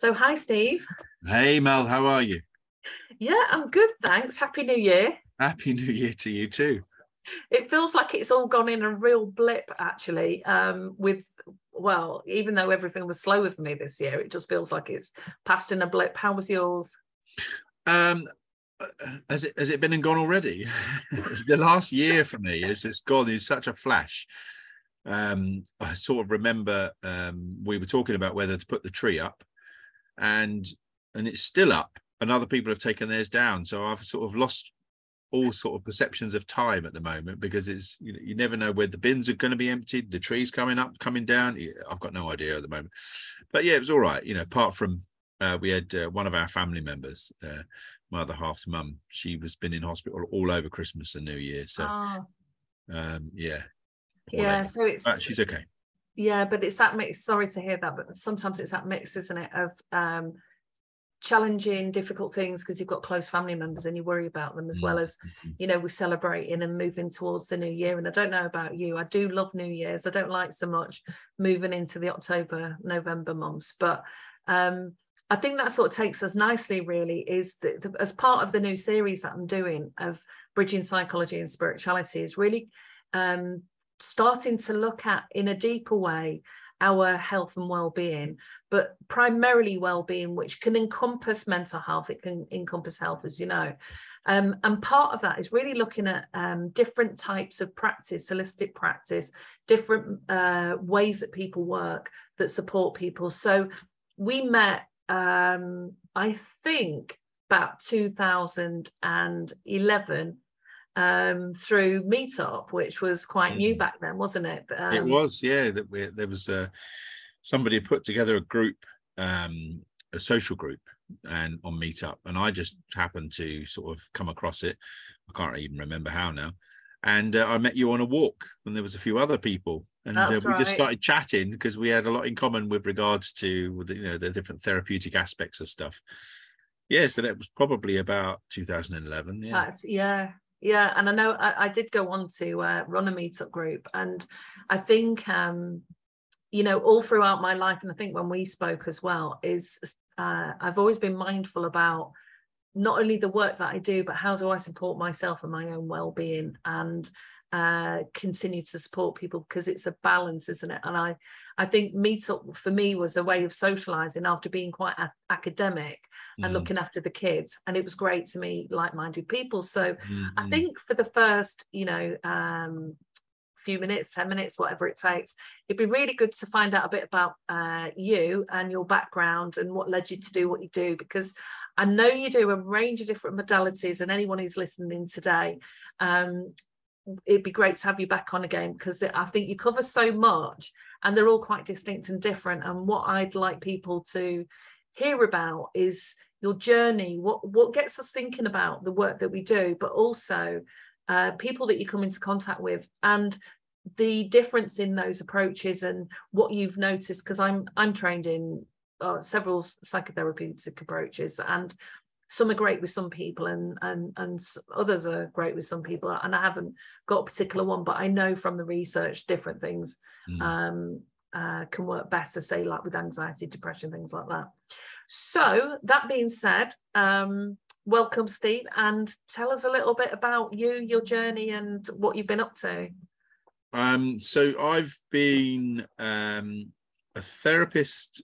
So, hi, Steve. Hey, Mel, how are you? Yeah, I'm good, thanks. Happy New Year. Happy New Year to you too. It feels like it's all gone in a real blip, actually. Um, with well, even though everything was slow with me this year, it just feels like it's passed in a blip. How was yours? Um, has it has it been and gone already? the last year for me is just gone in such a flash. Um, I sort of remember um, we were talking about whether to put the tree up, and and it's still up and other people have taken theirs down. So i've sort of lost all sort of perceptions of time at the moment because it's you, know, you never know where the bins are going to be emptied the trees coming up coming down. I've got no idea at the moment. But yeah it was all right you know apart from uh, we had uh, one of our family members uh, my other half's mum she was been in hospital all over christmas and new year. So oh. um, yeah. Yeah so it's but she's okay yeah but it's that mix sorry to hear that but sometimes it's that mix isn't it of um challenging difficult things because you've got close family members and you worry about them as well mm, as mm-hmm. you know we're celebrating and moving towards the new year. And i don't know about you i do love new year's. I don't like so much moving into the october november months but um i think that sort of takes us nicely really is that as part of the new series that i'm doing of bridging psychology and spirituality is really um starting to look at in a deeper way our health and well-being but primarily well-being which can encompass mental health it can encompass health as you know. Um, and part of that is really looking at um, different types of practice holistic practice different uh, ways that people work that support people. So we met um, i think about 2011 um, through Meetup, which was quite new mm. back then, wasn't it? Um, it was, yeah. That we, there was a, somebody put together a group, um, a social group, and on Meetup, and I just happened to sort of come across it. I can't even remember how now. And uh, I met you on a walk, and there was a few other people, and uh, we right. just started chatting because we had a lot in common with regards to you know the different therapeutic aspects of stuff. Yeah, so that was probably about 2011. Yeah, That's, yeah, yeah and i know i, I did go on to uh, run a meetup group and i think um you know all throughout my life and i think when we spoke as well is uh, i've always been mindful about not only the work that i do but how do i support myself and my own well-being and uh, continue to support people because it's a balance isn't it? And i i think meetup for me was a way of socializing after being quite a- academic and mm. looking after the kids and it was great to meet like-minded people so mm-hmm. i think for the first you know um few minutes 10 minutes whatever it takes it'd be really good to find out a bit about uh, you and your background and what led you to do what you do because i know you do a range of different modalities and anyone who's listening today um, it'd be great to have you back on again because I think you cover so much and they're all quite distinct and different. And what I'd like people to hear about is your journey, what what gets us thinking about the work that we do, but also uh, people that you come into contact with and the difference in those approaches and what you've noticed because I'm I'm trained in uh, several psychotherapeutic approaches and some are great with some people and and and others are great with some people and i haven't got a particular one but i know from the research different things mm. um, uh, can work better say like with anxiety depression things like that so that being said um, welcome steve and tell us a little bit about you your journey and what you've been up to. Um, so i've been um, a therapist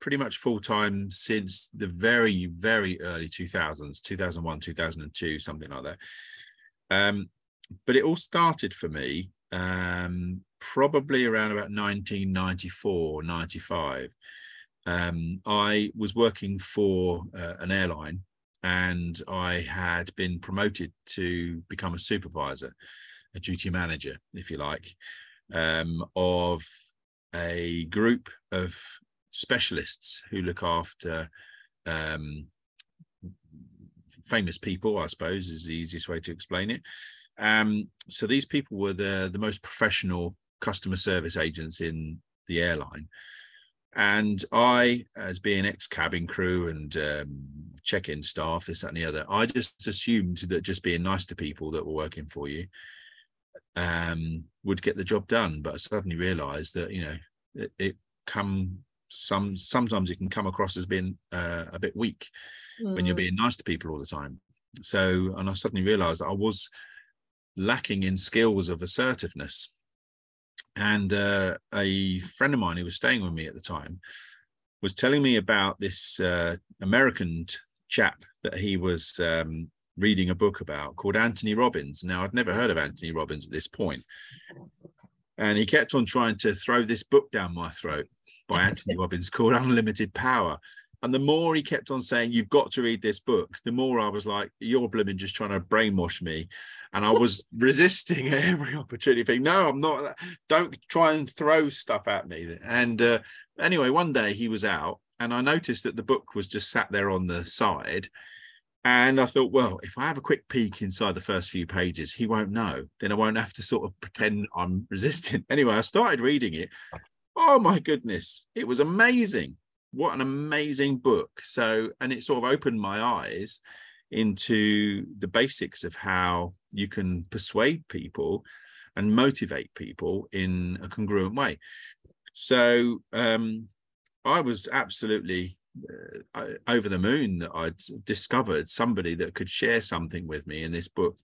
pretty much full time since the very very early 2000s 2001 2002 something like that. Um, but it all started for me um, probably around about 1994 95 um, i was working for uh, an airline and i had been promoted to become a supervisor a duty manager if you like um, of a group of specialists who look after um, famous people, I suppose, is the easiest way to explain it. Um, so these people were the the most professional customer service agents in the airline. And I, as being ex cabin crew and um, check in staff, this, that, and the other, I just assumed that just being nice to people that were working for you um, would get the job done. But I suddenly realized that, you know, it, it come some sometimes it can come across as being uh, a bit weak mm. when you're being nice to people all the time. So, and I suddenly realised that I was lacking in skills of assertiveness. And uh, a friend of mine who was staying with me at the time was telling me about this uh, American chap that he was um, reading a book about called Anthony Robbins. Now, I'd never heard of Anthony Robbins at this point. And he kept on trying to throw this book down my throat by Anthony Robbins called Unlimited Power. And the more he kept on saying, You've got to read this book, the more I was like, You're blooming just trying to brainwash me. And I was resisting every opportunity, No, I'm not. Don't try and throw stuff at me. And uh, anyway, one day he was out and I noticed that the book was just sat there on the side. And I thought, well, if I have a quick peek inside the first few pages, he won't know. Then I won't have to sort of pretend I'm resisting. Anyway, I started reading it. Oh my goodness, it was amazing. What an amazing book. So, and it sort of opened my eyes into the basics of how you can persuade people and motivate people in a congruent way. So, um, I was absolutely uh, over the moon that I'd discovered somebody that could share something with me in this book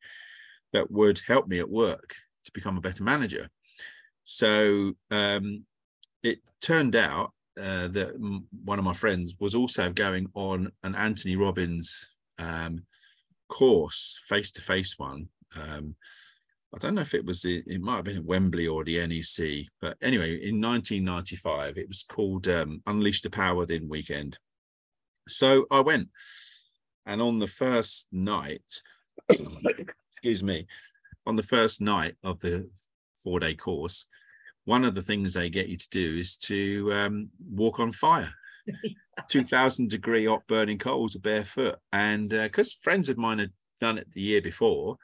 that would help me at work to become a better manager. So um, it turned out uh, that one of my friends was also going on an Anthony Robbins um, course, face to face one. Um, I don't know if it was, it might have been at Wembley or the NEC, but anyway, in 1995, it was called um, Unleash the Power Within Weekend. So I went, and on the first night, excuse me, on the first night of the four day course, one of the things they get you to do is to um, walk on fire. 2000 degree hot burning coals barefoot. And because uh, friends of mine had done it the year before,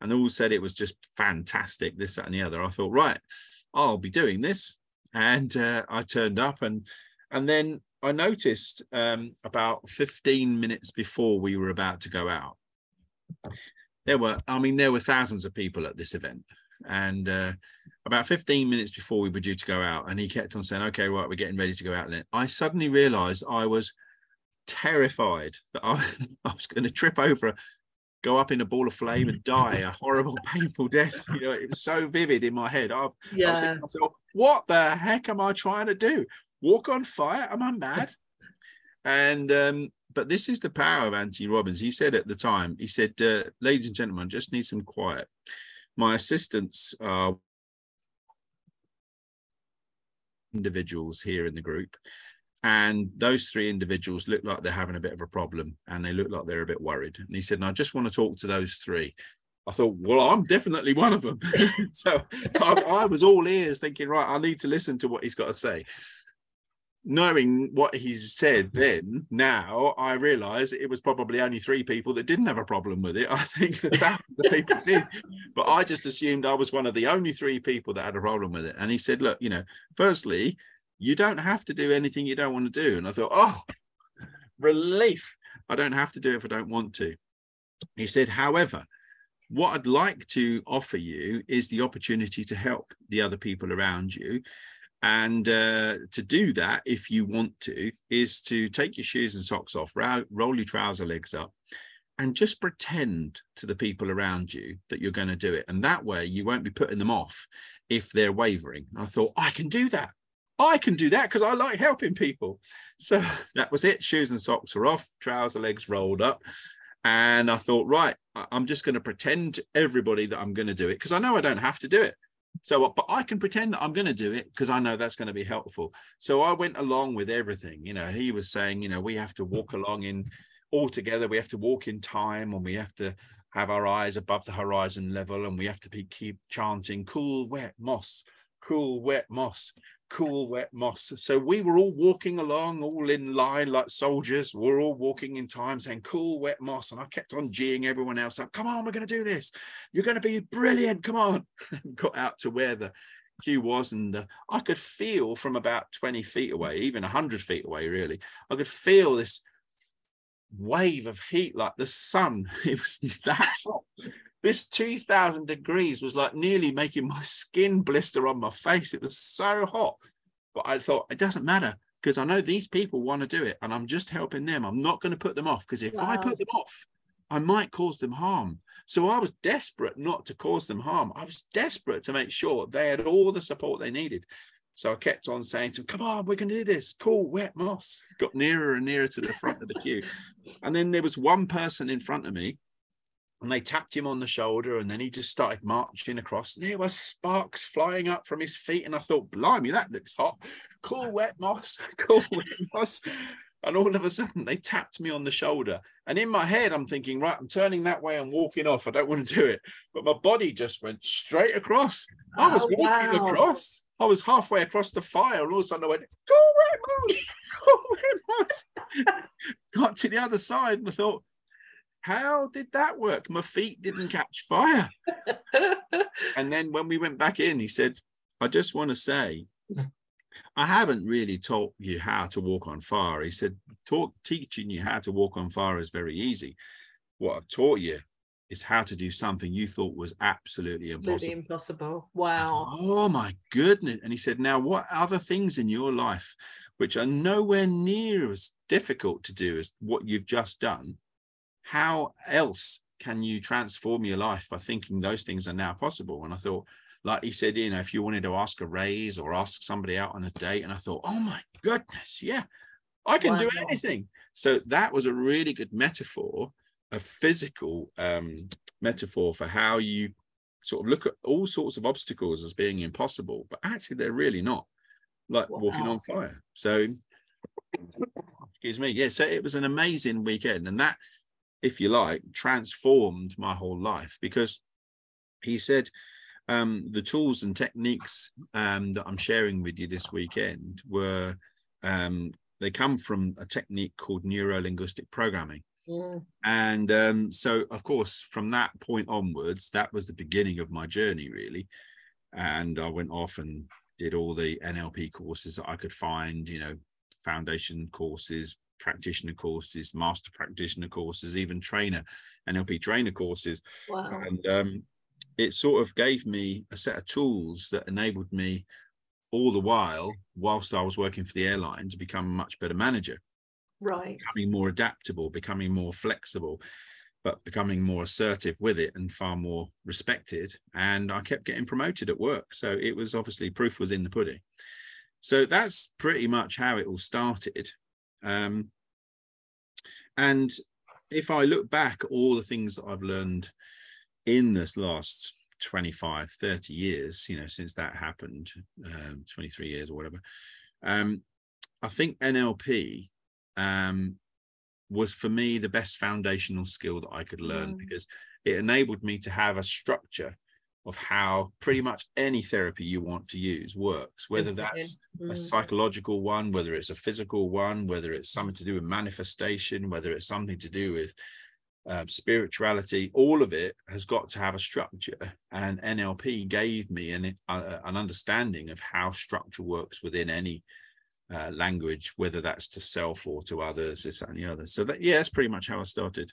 and they all said it was just fantastic, this, that, and the other. I thought, right, I'll be doing this. And uh, I turned up and and then I noticed um, about 15 minutes before we were about to go out, there were, I mean, there were thousands of people at this event. And uh, about 15 minutes before we were due to go out, and he kept on saying, okay, right, we're getting ready to go out. And I suddenly realized I was terrified that I, I was going to trip over go up in a ball of flame and die a horrible, painful death. You know, it was so vivid in my head. I've, yeah. I was thinking myself, what the heck am I trying to do? Walk on fire? Am I mad? and um, but this is the power of Anthony Robbins. He said at the time, he said, uh, ladies and gentlemen, just need some quiet. My assistants are individuals here in the group and those three individuals look like they're having a bit of a problem and they look like they're a bit worried. And he said, I just want to talk to those three. I thought, well, I'm definitely one of them. so I, I, was all ears thinking, right, I need to listen to what he's got to say. Knowing what he's said mm-hmm. then, now I realize it was probably only three people that didn't have a problem with it. I think that thousands of people did. But I just assumed I was one of the only three people that had a problem with it. And he said, look, you know, firstly, you don't have to do anything you don't want to do. And I thought, oh, relief. I don't have to do it if I don't want to. He said, however, what I'd like to offer you is the opportunity to help the other people around you. And uh, to do that, if you want to, is to take your shoes and socks off, roll your trouser legs up, and just pretend to the people around you that you're going to do it. And that way, you won't be putting them off if they're wavering. I thought, I can do that. I can do that because I like helping people. So that was it. Shoes and socks were off, trouser legs rolled up. And I thought, right, I'm just going to pretend to everybody that I'm going to do it because I know I don't have to do it. So, uh, but I can pretend that I'm going to do it because I know that's going to be helpful. So I went along with everything. You know, he was saying, you know, we have to walk along in all together. We have to walk in time and we have to have our eyes above the horizon level and we have to be, keep chanting cool, wet moss, cool, wet moss cool wet moss. So we were all walking along, all in line like soldiers. We are all walking in time saying cool wet moss. And I kept on geeing everyone else up. Come on, we're going to do this. You're going to be brilliant. Come on. Got out to where the queue was. And uh, I could feel from about 20 feet away, even 100 feet away, really, I could feel this wave of heat like the sun. It was that hot this 2000 degrees was like nearly making my skin blister on my face. It was so hot. But I thought, it doesn't matter. because I know these people want to do it and I'm just helping them. I'm not going to put them off because if wow. I put them off, I might cause them harm. So I was desperate not to cause them harm. I was desperate to make sure they had all the support they needed. So I kept on saying to them, come on, we can do this. Cool, wet moss. Got nearer and nearer to the front of the queue. And then there was one person in front of me and they tapped him on the shoulder and then he just started marching across and there were sparks flying up from his feet and i thought blimey that looks hot. Cool wet moss cool wet moss. And all of a sudden they tapped me on the shoulder and in my head i'm thinking right i'm turning that way and walking off. I don't want to do it. But my body just went straight across. I was oh, walking wow. across. I was halfway across the fire and all of a sudden i went go away moss go away moss. Got to the other side and i thought how did that work my feet didn't catch fire and then when we went back in he said i just want to say I haven't really taught you how to walk on fire. He said, teaching you how to walk on fire is very easy. What I've taught you is how to do something you thought was absolutely impossible. Absolutely impossible. Wow. Thought, oh my goodness. And he said, Now, what other things in your life which are nowhere near as difficult to do as what you've just done? How else can you transform your life by thinking those things are now possible? And I thought, like he said, you know, if you wanted to ask a raise or ask somebody out on a date, and I thought, oh my goodness, yeah, I can wow. do anything. So that was a really good metaphor, a physical um, metaphor for how you sort of look at all sorts of obstacles as being impossible, but actually they're really not, like wow. walking on fire. So, excuse me, yeah. So it was an amazing weekend, and that, if you like, transformed my whole life because he said um, the tools and techniques um, that I'm sharing with you this weekend were um, they come from a technique called neuro linguistic programming. Yeah. And um, so, of course, from that point onwards, that was the beginning of my journey, really. And I went off and did all the NLP courses that I could find, you know, foundation courses, practitioner courses, master practitioner courses, even trainer, NLP trainer courses. Wow. And um, it sort of gave me a set of tools that enabled me all the while whilst I was working for the airline to become a much better manager. Right. Becoming more adaptable, becoming more flexible, but becoming more assertive with it and far more respected. And I kept getting promoted at work. So it was obviously proof was in the pudding. So that's pretty much how it all started. Um, and if I look back all the things that I've learned in this last 25 30 years you know since that happened um, 23 years or whatever um, i think nlp um, was for me the best foundational skill that i could learn mm. because it enabled me to have a structure of how pretty much any therapy you want to use works whether that's mm. a psychological one whether it's a physical one whether it's something to do with manifestation whether it's something to do with um, spirituality, all of it has got to have a structure. And NLP gave me an, uh, an understanding of how structure works within any uh, language, whether that's to self or to others, this and the other. So that yeah, that's pretty much how I started.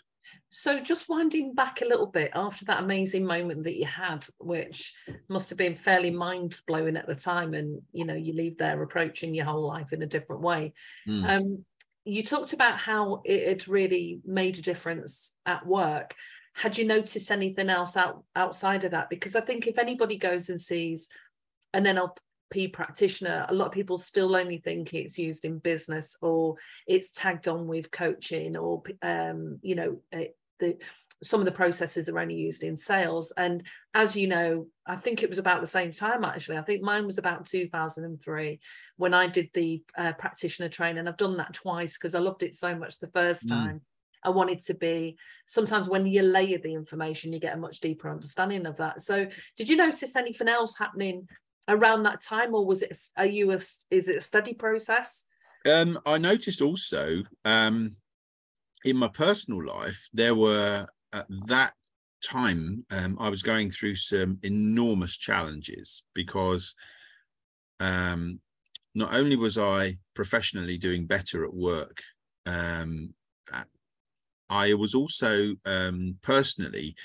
So just winding back a little bit after that amazing moment that you had, which must have been fairly mind blowing at the time, and you know you leave there approaching your whole life in a different way. Mm. Um, you talked about how it had really made a difference at work. Had you noticed anything else out outside of that? Because I think if anybody goes and sees an NLP practitioner, a lot of people still only think it's used in business or it's tagged on with coaching or um, you know it, the some of the processes are only used in sales. And as you know, I think it was about the same time actually. I think mine was about 2003 when I did the uh, practitioner training. I've done that twice because I loved it so much the first mm. time. I wanted to be sometimes when you layer the information, you get a much deeper understanding of that. So, did you notice anything else happening around that time, or was it? Are you a? Is it a study process? Um, I noticed also um, in my personal life there were at that time, um, I was going through some enormous challenges because um, not only was I professionally doing better at work, um, I was also um, personally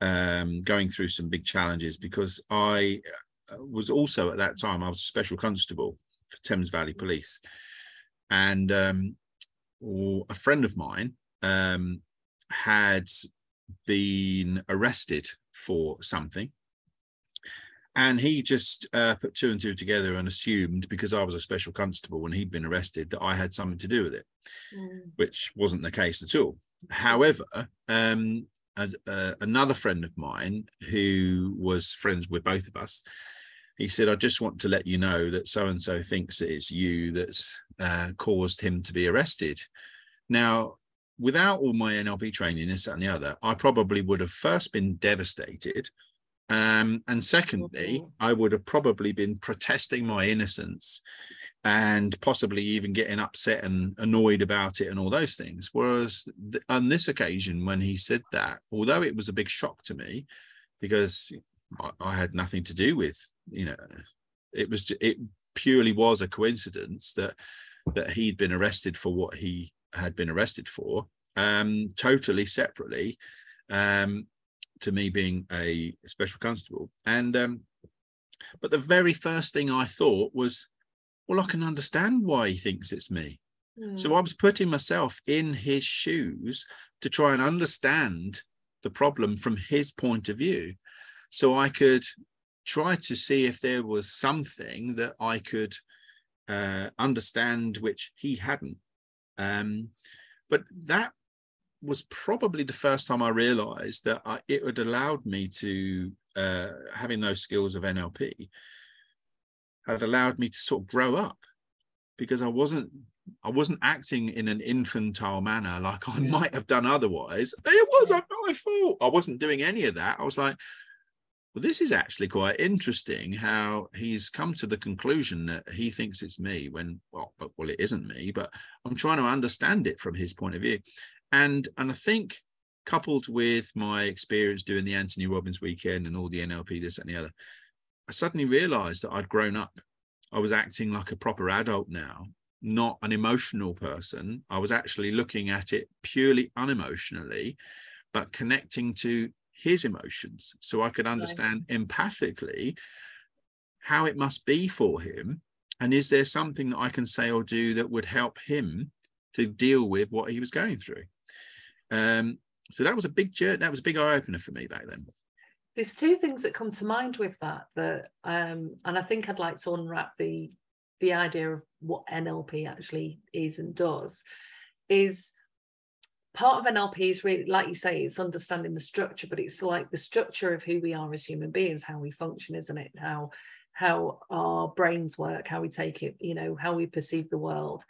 um, going through some big challenges because I uh, was also at that time I was a special constable for Thames Valley Police, and um, a friend of mine um, had been arrested for something. And he just uh, put two and two together and assumed because I was a special constable and he'd been arrested that I had something to do with it, mm. which wasn't the case at all. However, um, a, uh, another friend of mine who was friends with both of us, he said, I just want to let you know that so and so thinks that it's you that's uh, caused him to be arrested. Now, without all my NLP training, this, and the other, I probably would have first been devastated. Um, and secondly. I would have probably been protesting my innocence and possibly even getting upset and annoyed about it and all those things. Whereas th- on this occasion, when he said that, although it was a big shock to me because I, I had nothing to do with, you know, it was it purely was a coincidence that that he'd been arrested for what he had been arrested for, um, totally separately um, to me being a special constable. And um, but the very first thing I thought was, well, I can understand why he thinks it's me. Mm. So I was putting myself in his shoes to try and understand the problem from his point of view. So I could try to see if there was something that I could uh, understand which he hadn't. Um, but that was probably the first time I realized that I, it had allowed me to, uh, having those skills of NLP, had allowed me to sort of grow up because I wasn't I wasn't acting in an infantile manner like I might have done otherwise. It was not my fault. I wasn't doing any of that. I was like, well, this is actually quite interesting how he's come to the conclusion that he thinks it's me when, well, but, well, it isn't me, but I'm trying to understand it from his point of view. And, and I think coupled with my experience doing the Anthony Robbins weekend and all the NLP, this and the other, I suddenly realized that I'd grown up. I was acting like a proper adult now, not an emotional person. I was actually looking at it purely unemotionally, but connecting to his emotions so I could understand right. empathically how it must be for him. And is there something that I can say or do that would help him to deal with what he was going through? Um, so that was a big journey. That was a big eye opener for me back then. There's two things that come to mind with that. That um, and I think I'd like to unwrap the the idea of what NLP actually is and does. Is part of NLP is really, like you say, it's understanding the structure, but it's like the structure of who we are as human beings, how we function, isn't it? How how our brains work, how we take it, you know, how we perceive the world,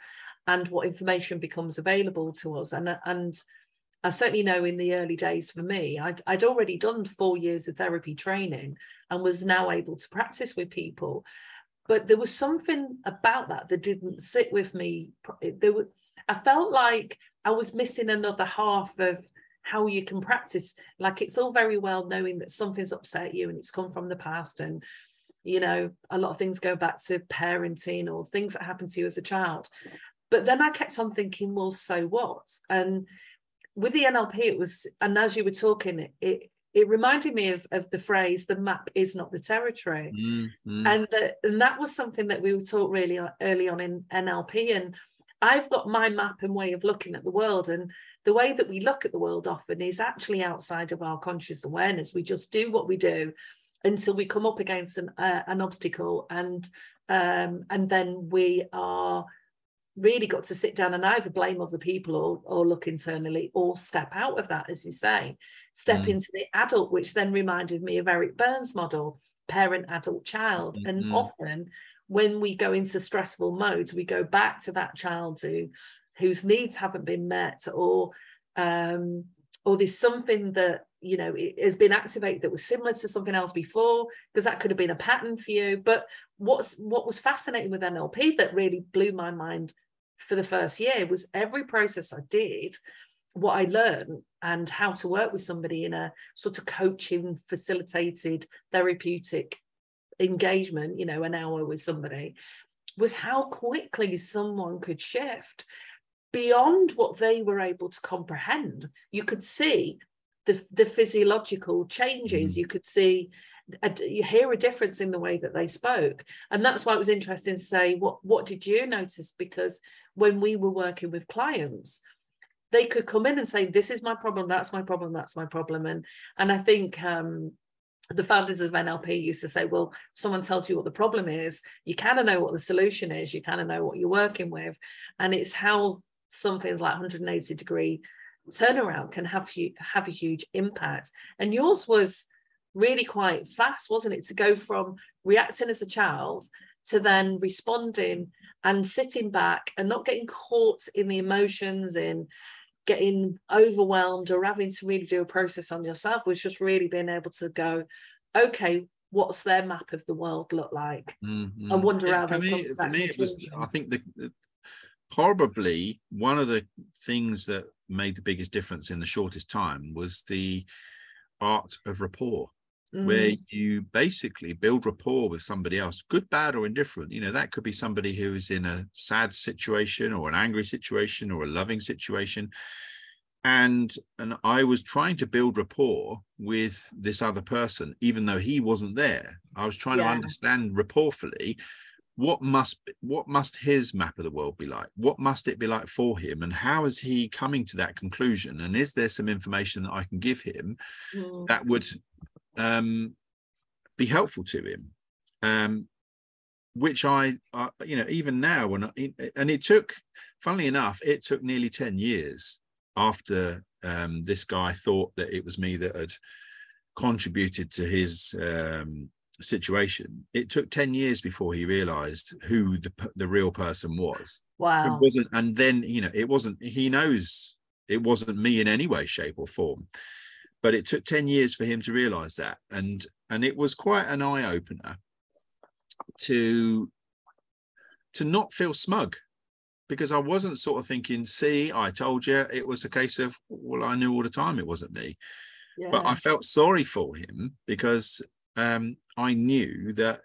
and what information becomes available to us. And and I certainly know in the early days for me, I'd, I'd already done four years of therapy training and was now able to practice with people. But there was something about that that didn't sit with me. There were, I felt like I was missing another half of how you can practice. Like it's all very well knowing that something's upset you and it's come from the past. And, you know, a lot of things go back to parenting or things that happened to you as a child. But then I kept on thinking, well, so what? And with the NLP, it was, and as you were talking, it, it it reminded me of, of the phrase the map is not the territory mm-hmm. and that and that was something that we were taught really early on in nlp and I've got my map and way of looking at the world. And the way that we look at the world often is actually outside of our conscious awareness. We just do what we do until we come up against an, uh, an obstacle and um, and then we are really got to sit down and either blame other people or, or look internally or step out of that, as you say, step mm. into the adult, which then reminded me of Eric Berne's model, parent, adult, child. Mm-hmm. And often when we go into stressful modes, we go back to that child who whose needs haven't been met or um, or there's something that you know has been activated that was similar to something else before because that could have been a pattern for you. But what's what was fascinating with nlp that really blew my mind for the first year was every process i did what i learned and how to work with somebody in a sort of coaching facilitated therapeutic engagement, you know, an hour with somebody, was how quickly someone could shift beyond what they were able to comprehend. You could see the, the physiological changes, mm. you could see a, you hear a difference in the way that they spoke and that's why it was interesting to say what what did you notice because when we were working with clients they could come in and say this is my problem that's my problem that's my problem and and i think um the founders of NLP used to say, well, someone tells you what the problem is, you kind of know what the solution is, you kind of know what you're working with. And it's how something's like 180 degree turnaround can have you have a huge impact. And yours was really quite fast, wasn't it? To go from reacting as a child to then responding and sitting back and not getting caught in the emotions, in getting overwhelmed or having to really do a process on yourself, was just really being able to go, okay, what's their map of the world look like? Mm-hmm. And wonder how they me, For me, it was, I think the, the probably one of the things that made the biggest difference in the shortest time was the art of rapport mm. where you basically build rapport with somebody else good bad or indifferent you know that could be somebody who is in a sad situation or an angry situation or a loving situation and and i was trying to build rapport with this other person even though he wasn't there i was trying yeah. to understand rapportfully what must what must his map of the world be like what must it be like for him and how is he coming to that conclusion and is there some information that i can give him mm. that would um, be helpful to him um, which I, I, you know even now when I, and it took funnily enough it took nearly 10 years after um, this guy thought that it was me that had contributed to his um, situation, it took 10 years before he realized who the, the real person was. Wow. It wasn't, and then, you know, it wasn't, he knows it wasn't me in any way, shape, or form. But it took 10 years for him to realize that. And and it was quite an eye-opener to to not feel smug because I wasn't sort of thinking, see, I told you it was a case of, well, I knew all the time it wasn't me. Yeah. But I felt sorry for him because um, I knew that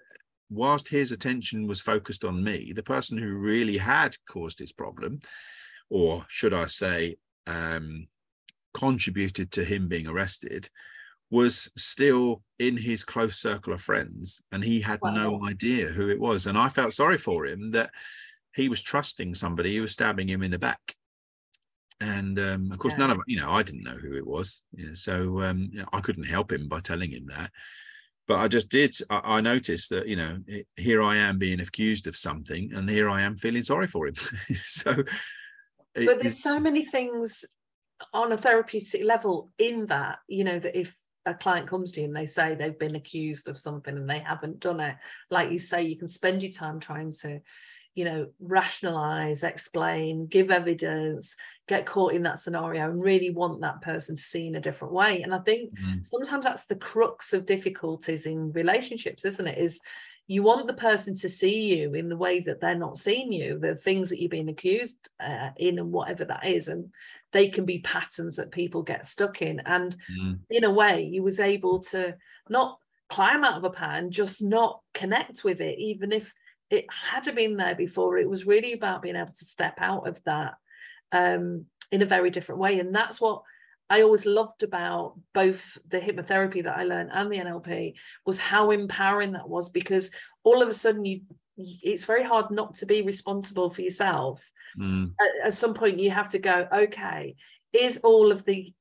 whilst his attention was focused on me, the person who really had caused his problem, or should I say, um, contributed to him being arrested, was still in his close circle of friends, and he had wow. no idea who it was. And I felt sorry for him that he was trusting somebody who was stabbing him in the back. And um, of course, yeah. none of you know, I didn't know who it was, you know, so um, you know, I couldn't help him by telling him that but I just did. I, I noticed that you know it, here I am being accused of something, and here I am feeling sorry for him. so, but there's so many things on a therapeutic level in that you know that if a client comes to you and they say they've been accused of something and they haven't done it, like you say, you can spend your time trying to you know, rationalize, explain, give evidence, get caught in that scenario and really want that person to see in a different way. And I think mm-hmm. sometimes that's the crux of difficulties in relationships, isn't it? Is you want the person to see you in the way that they're not seeing you, the things that you're being accused uh, in, and whatever that is. And they can be patterns that people get stuck in. And mm. in a way, you was able to not climb out of a pan, just not connect with it, even if it had been there before. It was really about being able to step out of that um, in a very different way. And that's what I always loved about both the hypnotherapy that I learned and the NLP was how empowering that was because all of a sudden you it's very hard not to be responsible for yourself. Mm. At, at some point you have to go, okay, is all of the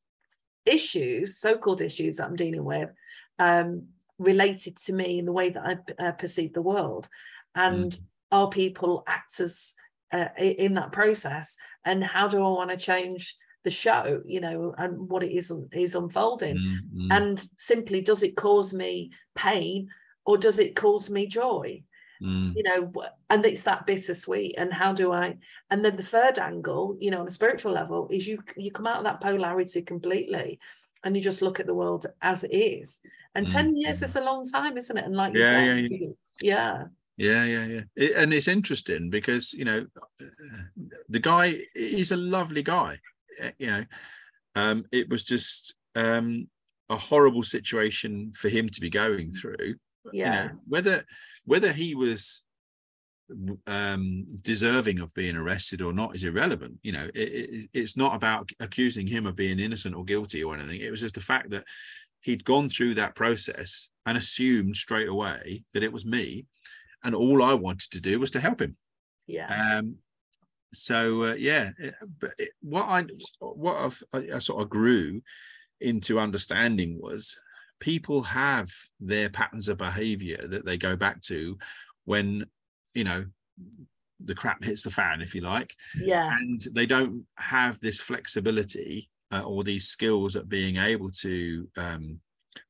issues, so-called issues that I'm dealing with, um, related to me in the way that I uh, perceive the world? and mm. are people actors uh, in that process and how do i want to change the show you know and what it is is unfolding mm, mm. and simply does it cause me pain or does it cause me joy mm. you know and it's that bittersweet and how do i and then the third angle you know on a spiritual level is you you come out of that polarity completely and you just look at the world as it is and mm, 10 years is a long time isn't it and like you yeah, said yeah, yeah. yeah yeah, yeah, yeah. It, and it's interesting because you know the guy is a lovely guy. Eh, you know, um, it was just um, a horrible situation for him to be going through. Yeah. You know, whether whether he was um, deserving of being arrested or not is irrelevant. You know, it, it, it's not about accusing him of being innocent or guilty or anything. It was just the fact that he'd gone through that process and assumed straight away that it was me. And all I wanted to do was to help him. Yeah. Um, so uh, yeah, but it, what I what I've, I, I sort of grew into understanding was people have their patterns of behavior that they go back to when you know the crap hits the fan if you like. Yeah. and they don't have this flexibility uh, or these skills at being able to um,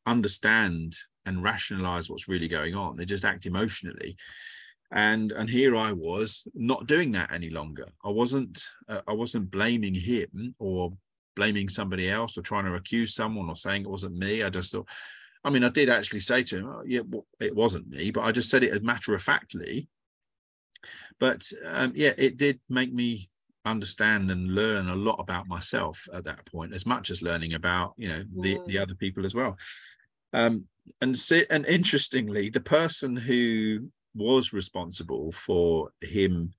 understand and rationalize what's really going on. They just act emotionally. And and here i was not doing that any longer. I wasn't uh, i wasn't blaming him or blaming somebody else or trying to accuse someone or saying it wasn't me. I just thought i mean i did actually say to him oh, yeah well, it wasn't me but i just said it as matter of factly but um, yeah it did make me understand and learn a lot about myself at that point as much as learning about you know the the Mm. other people as well. Um and and interestingly the person who was responsible for him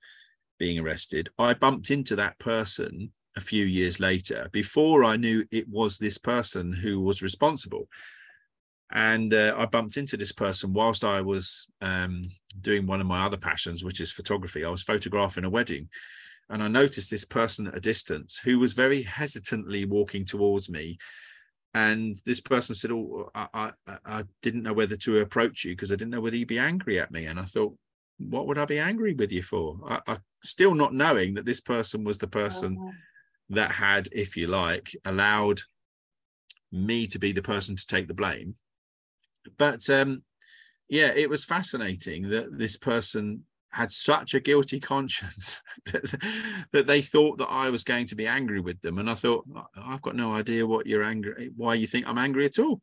being arrested i bumped into that person a few years later before i knew it was this person who was responsible and uh, i bumped into this person whilst i was um, doing one of my other passions which is photography i was photographing a wedding and I noticed this person at a distance who was very hesitantly walking towards me. And this person said, "Oh, I, I, I didn't know whether to approach you because I didn't know whether you'd be angry at me." And I thought, "What would I be angry with you for?" I, I still not knowing that this person was the person Oh, that had, if you like, allowed me to be the person to take the blame. But um, yeah, it was fascinating that this person had such a guilty conscience that, that they thought that I was going to be angry with them. And I thought, I've got no idea what you're angry, why you think I'm angry at all.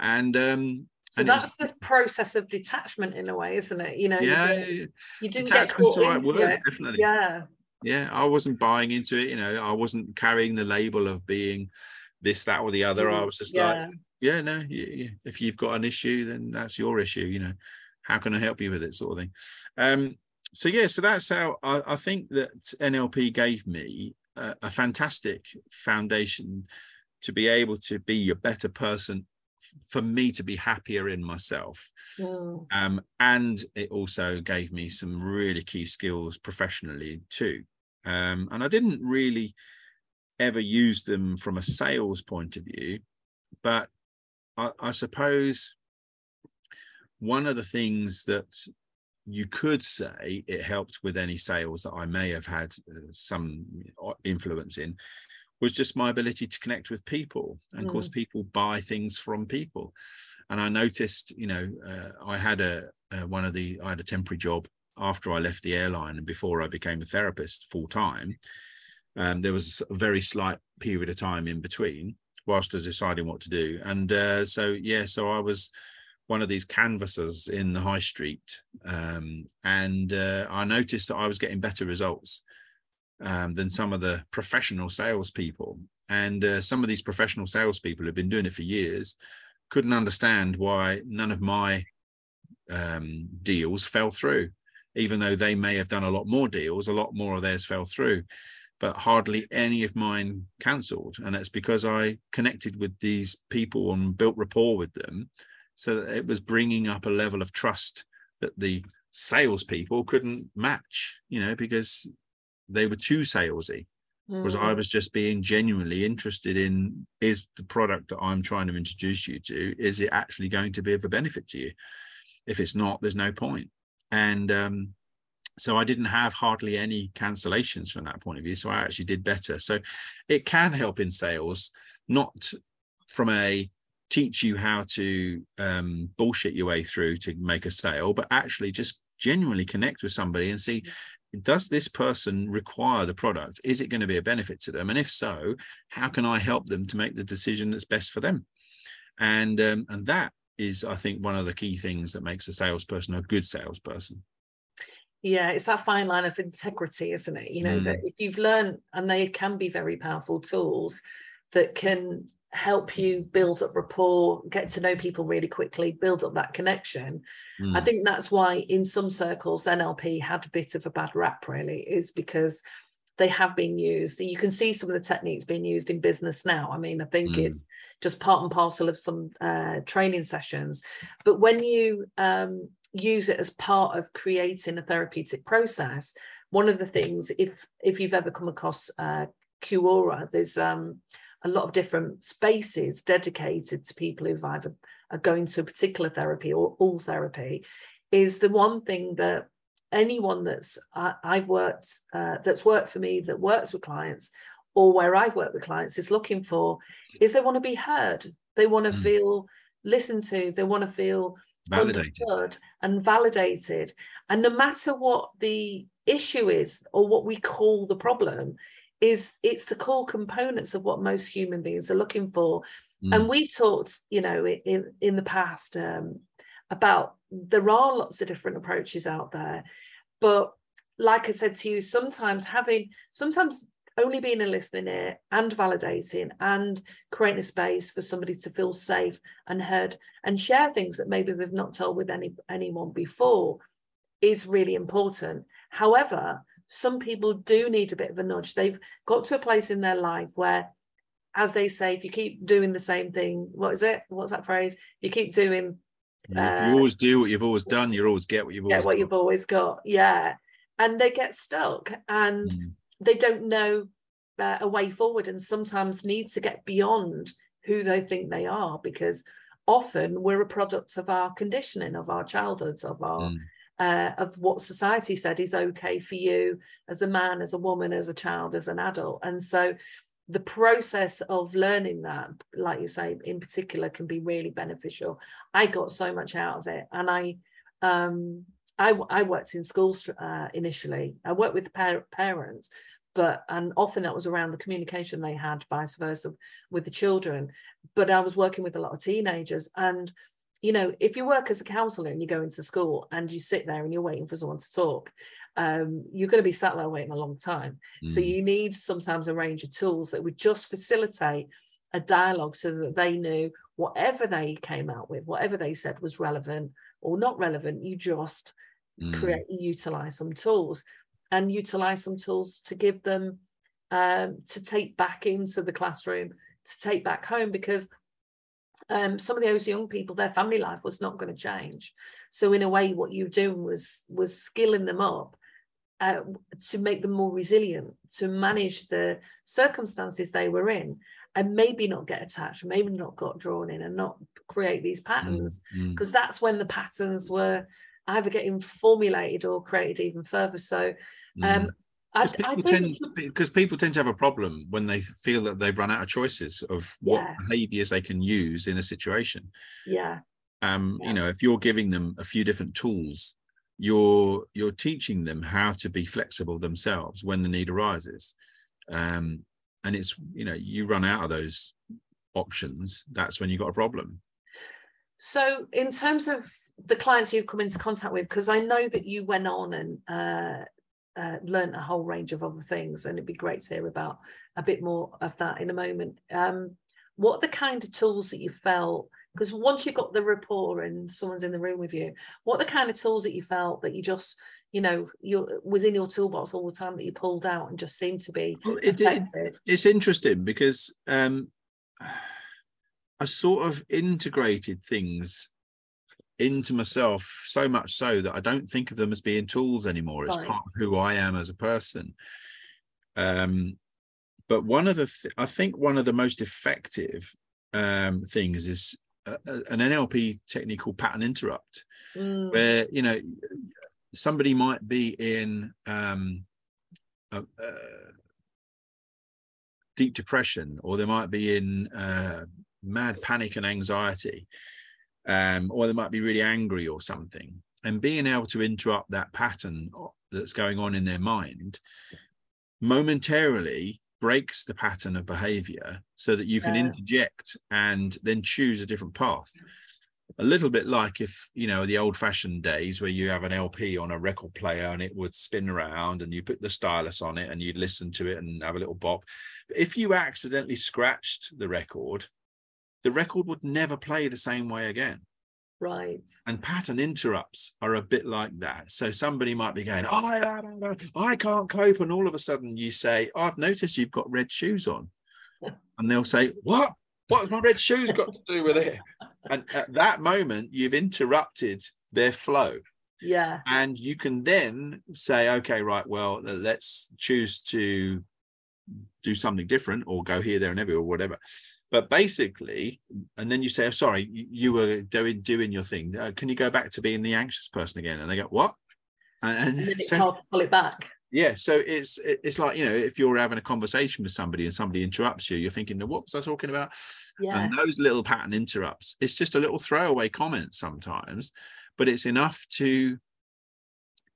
And um, So and it was- that's the process of detachment in a way, isn't it? You know, you yeah, didn't- you didn't get caught the right into word, it. definitely. Yeah. Yeah i wasn't buying into it you know i wasn't carrying the label of being this that or the other i Mm, was just like yeah. yeah no if you've got an issue then that's your issue you know how can i help you with it sort of thing um so yeah so that's how i, I think that nlp gave me a, a fantastic foundation to be able to be a better person for me to be happier in myself Mm, um, and it also gave me some really key skills professionally too. Um, and I didn't really ever use them from a sales point of view, but I, I suppose one of the things that you could say it helped with any sales that I may have had uh, some influence in was just my ability to connect with people. And of course, people buy things from people and I noticed, you know, uh, I had a uh, one of the I had a temporary job after I left the airline and before I became a therapist full time. Um, there was a very slight period of time in between whilst I was deciding what to do, and uh, so yeah, so I was one of these canvassers in the high street, um, and uh, I noticed that I was getting better results um, than some of the professional salespeople. And uh, some of these professional salespeople have been doing it for years couldn't understand why none of my um, deals fell through, even though they may have done a lot more deals, a lot more of theirs fell through, but hardly any of mine cancelled. And that's because I connected with these people and built rapport with them. So that it was bringing up a level of trust that the salespeople couldn't match, you know, because they were too salesy whereas I mm. was just being genuinely interested in is the product that I'm trying to introduce you to is it actually going to be of a benefit to you? If it's not, there's no point. And um, so I didn't have hardly any cancellations from that point of view. So I actually did better. So it can help in sales, not from a teach you how to um, bullshit your way through to make a sale, but actually just genuinely connect with somebody and see does this person require the product? Is it going to be a benefit to them? And if so, how can I help them to make the decision that's best for them? And um, and that is, I think, one of the key things that makes a salesperson a good salesperson. Yeah, it's that fine line of integrity, isn't it? You know, that if you've learned, and they can be very powerful tools that can help you build up rapport, get to know people really quickly, build up that connection. I Mm, think that's why in some circles NLP had a bit of a bad rap, really, is because they have been used. You can see some of the techniques being used in business now. I mean, I think mm. it's just part and parcel of some uh, training sessions. But when you um, use it as part of creating a therapeutic process, one of the things, if if you've ever come across uh, Quora, there's um, a lot of different spaces dedicated to people who've either are going to a particular therapy or all therapy. Is the one thing that anyone that's uh, I've worked uh, that's worked for me that works with clients or where I've worked with clients is looking for is they want to be heard. They want to mm. feel listened to. They want to feel validated and validated. And no matter what the issue is or what we call the problem, is it's the core components of what most human beings are looking for. Mm. And we've talked, you know, in in the past um, about there are lots of different approaches out there, but like I said to you, sometimes having sometimes only being a listening ear and validating and creating a space for somebody to feel safe and heard and share things that maybe they've not told with any anyone before is really important. However, some people do need a bit of a nudge. They've got to a place in their life where, as they say, if you keep doing the same thing, what is it? What's that phrase? You keep doing. If you uh, always do what you've always done, you always get what you've get always what got. you've always got. Yeah, and they get stuck and mm. they don't know uh, a way forward, and sometimes need to get beyond who they think they are because often we're a product of our conditioning, of our childhoods, of our mm uh, of what society said is okay for you as a man, as a woman, as a child, as an adult. And so the process of learning that, like you say, in particular, can be really beneficial. I got so much out of it. And I, um, I, I worked in schools uh, initially. I worked with par- parents, but and often that was around the communication they had, vice versa, with the children. But I was working with a lot of teenagers, and you know, if you work as a counsellor and you go into school and you sit there and you're waiting for someone to talk, um, you're going to be sat there waiting a long time. Mm. So you need sometimes a range of tools that would just facilitate a dialogue so that they knew whatever they came out with, whatever they said was relevant or not relevant, you just mm. create, utilize some tools and utilize some tools to give them um, to take back into the classroom, to take back home because um, some of those young people, their family life was not going to change. So in a way, what you were doing was was skilling them up uh, to make them more resilient, to manage the circumstances they were in, and maybe not get attached, maybe not got drawn in, and not create these patterns, because mm, mm. that's when the patterns were either getting formulated or created even further. So um, mm. Because people, tend, people tend to have a problem when they feel that they've run out of choices of what yeah. behaviors they can use in a situation. Yeah. Um, yeah. you know, if you're giving them a few different tools, you're you're teaching them how to be flexible themselves when the need arises. Um, and it's you know, you run out of those options, that's when you've got a problem. So in terms of the clients you've come into contact with, because I know that you went on and uh, uh, learned a whole range of other things, and it'd be great to hear about a bit more of that in a moment. Um, what are the kind of tools that you felt? Because once you've got the rapport and someone's in the room with you, what the kind of tools that you felt that you just, you know, you was in your toolbox all the time that you pulled out and just seemed to be well, it, it, it's interesting because um, I sort of integrated things into myself so much so that I don't think of them as being tools anymore. It's right. part of who I am as a person. Um, but one of the, th- I think one of the most effective um, things is a, an NLP technique called pattern interrupt, mm. where you know somebody might be in um, a, a deep depression, or they might be in uh, mad panic and anxiety um, or they might be really angry or something. And being able to interrupt that pattern that's going on in their mind momentarily breaks the pattern of behavior so that you can yeah. interject and then choose a different path a little bit like if you know the old fashioned days where you have an lp on a record player and it would spin around and you put the stylus on it and you'd listen to it and have a little bop but if you accidentally scratched the record the record would never play the same way again. Right. And pattern interrupts are a bit like that. So somebody might be going, oh, I, I can't cope. And all of a sudden you say, oh, I've noticed you've got red shoes on. And they'll say, What? What's my red shoes got to do with it? And at that moment, you've interrupted their flow. Yeah. And you can then say, okay, right, well, let's choose to do something different or go here, there, and everywhere, or whatever. But basically, and then you say, oh, sorry, you were doing doing your thing. Uh, can you go back to being the anxious person again? And they go, what? And, and, it's so, hard to pull it back. Yeah, so it's it's like you know if you're having a conversation with somebody and somebody interrupts you, you're thinking, "What was I talking about?" Yeah. And those little pattern interrupts, it's just a little throwaway comment sometimes, but it's enough to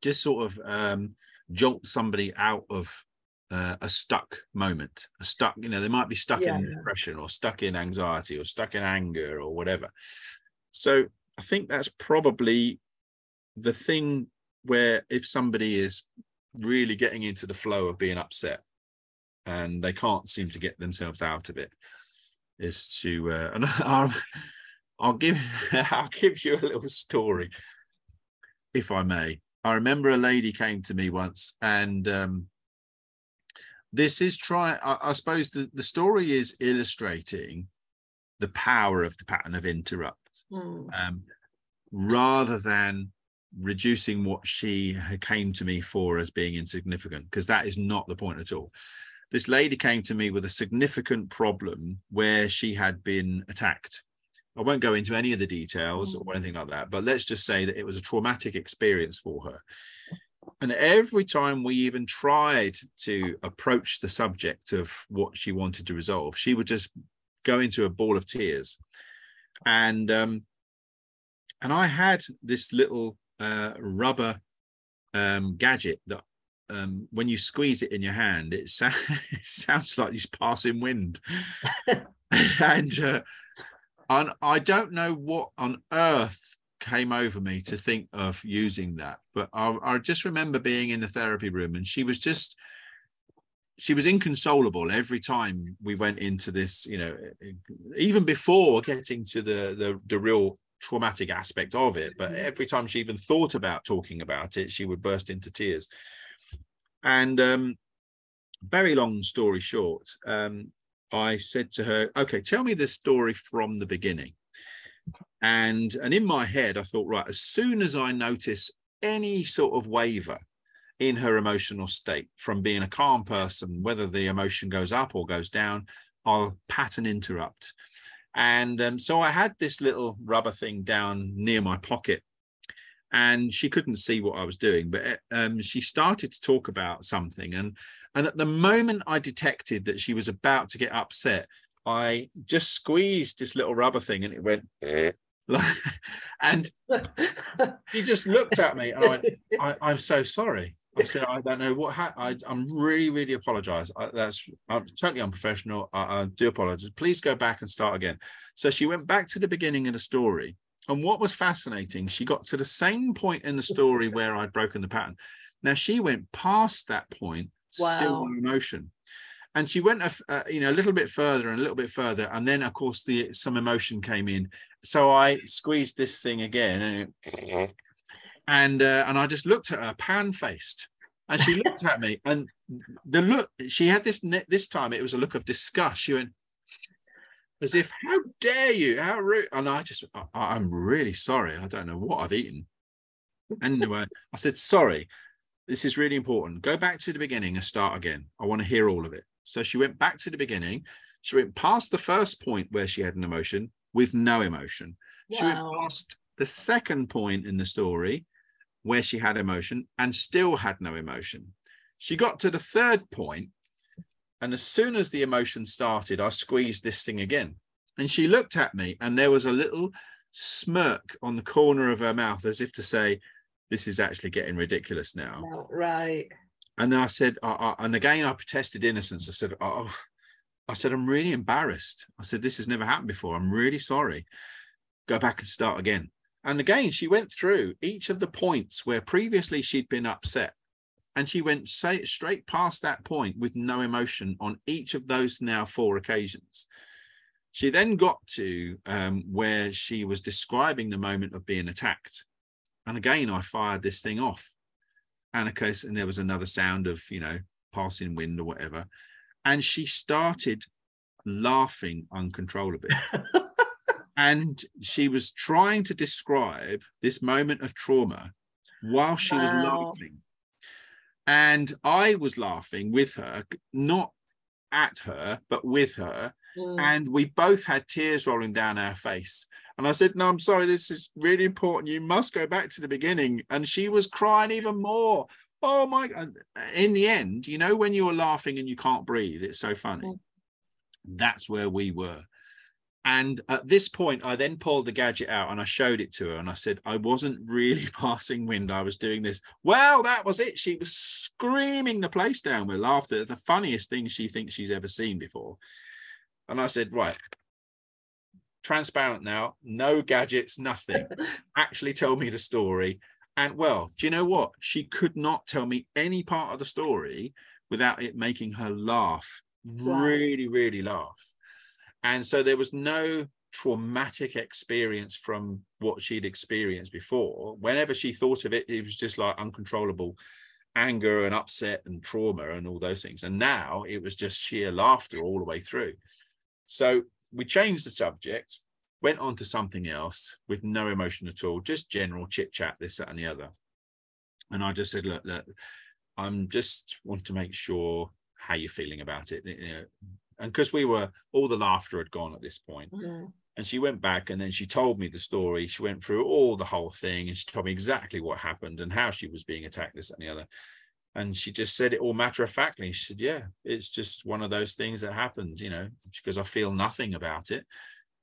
just sort of um, jolt somebody out of uh, a stuck moment, a stuck, you know, they might be stuck yeah. in depression or stuck in anxiety or stuck in anger or whatever. So I think that's probably the thing where if somebody is really getting into the flow of being upset and they can't seem to get themselves out of it is to uh, and I'll, I'll give I'll give you a little story if I may. I remember a lady came to me once and um, this is try I, I suppose the, the story is illustrating the power of the pattern of interrupt mm. um, rather than reducing what she came to me for as being insignificant because that is not the point at all this lady came to me with a significant problem where she had been attacked i won't go into any of the details or mm. anything like that but let's just say that it was a traumatic experience for her and every time we even tried to approach the subject of what she wanted to resolve she would just go into a ball of tears and um and i had this little uh, rubber um, gadget that um, when you squeeze it in your hand, it, so- it sounds like you're passing wind. and, uh, and I don't know what on earth came over me to think of using that, but I, I just remember being in the therapy room and she was just she was inconsolable every time we went into this you know even before getting to the the, the real traumatic aspect of it. But mm-hmm. every time she even thought about talking about it she would burst into tears. And um, very long story short um, i said to her okay tell me the story from the beginning and and in my head i thought right as soon as i notice any sort of waver in her emotional state from being a calm person whether the emotion goes up or goes down i'll pattern interrupt and um, so I had this little rubber thing down near my pocket, and she couldn't see what I was doing, but uh, um, she started to talk about something. And, and at the moment I detected that she was about to get upset, I just squeezed this little rubber thing and it went. Eh. and he just looked at me and I went, I, I'm so sorry. I said, I don't know what ha- I, am really, really apologize. I, that's I'm totally unprofessional. I, I do apologize. Please go back and start again. So she went back to the beginning of the story. And what was fascinating, she got to the same point in the story where I'd broken the pattern. Now she went past that point, wow. still in emotion. And she went, a, you know, a little bit further and a little bit further, and then, of course, the some emotion came in. So I squeezed this thing again, and it, and uh, and I just looked at her, pan faced, and she looked at me, and the look she had this this time it was a look of disgust. She went as if, "How dare you? How rude!" And I just, I, am really sorry. I don't know what I've eaten. Anyway, I said, "Sorry, this is really important. Go back to the beginning and start again. I want to hear all of it." So she went back to the beginning. She went past the first point where she had an emotion with no emotion. Wow. She went past the second point in the story where she had emotion and still had no emotion. She got to the third point, and as soon as the emotion started, I squeezed this thing again. And she looked at me, and there was a little smirk on the corner of her mouth as if to say, This is actually getting ridiculous now. Right. And then I said, I, I, and again, I protested innocence. I said, Oh, I said, I'm really embarrassed. I said, This has never happened before. I'm really sorry. Go back and start again. And again, she went through each of the points where previously she'd been upset. And she went straight past that point with no emotion on each of those now four occasions. She then got to um, where she was describing the moment of being attacked. And again, I fired this thing off. Course, and there was another sound of, you know, passing wind or whatever. And she started laughing uncontrollably. and she was trying to describe this moment of trauma while she wow. was laughing. And I was laughing with her, not at her, but with her. Mm. And we both had tears rolling down our face. And I said, No, I'm sorry, this is really important. You must go back to the beginning. And she was crying even more. Oh my God. In the end, you know, when you're laughing and you can't breathe, it's so funny. Mm. That's where we were. And at this point, I then pulled the gadget out and I showed it to her. And I said, I wasn't really passing wind. I was doing this. Well, that was it. She was screaming the place down with laughter. The funniest thing she thinks she's ever seen before. And I said, right, transparent now, no gadgets, nothing. Actually tell me the story. And well, do you know what? She could not tell me any part of the story without it making her laugh, wow. really, really laugh. And so there was no traumatic experience from what she'd experienced before. Whenever she thought of it, it was just like uncontrollable anger and upset and trauma and all those things. And now it was just sheer laughter all the way through. So we changed the subject, went on to something else with no emotion at all, just general chit chat, this, that, and the other. And I just said, look, look, I'm just want to make sure how you're feeling about it. You know, and because we were all the laughter had gone at this point. Mm-hmm. And she went back and then she told me the story. She went through all the whole thing and she told me exactly what happened and how she was being attacked, this and the other. And she just said it all matter of factly. She said, Yeah, it's just one of those things that happened, you know. She goes, I feel nothing about it.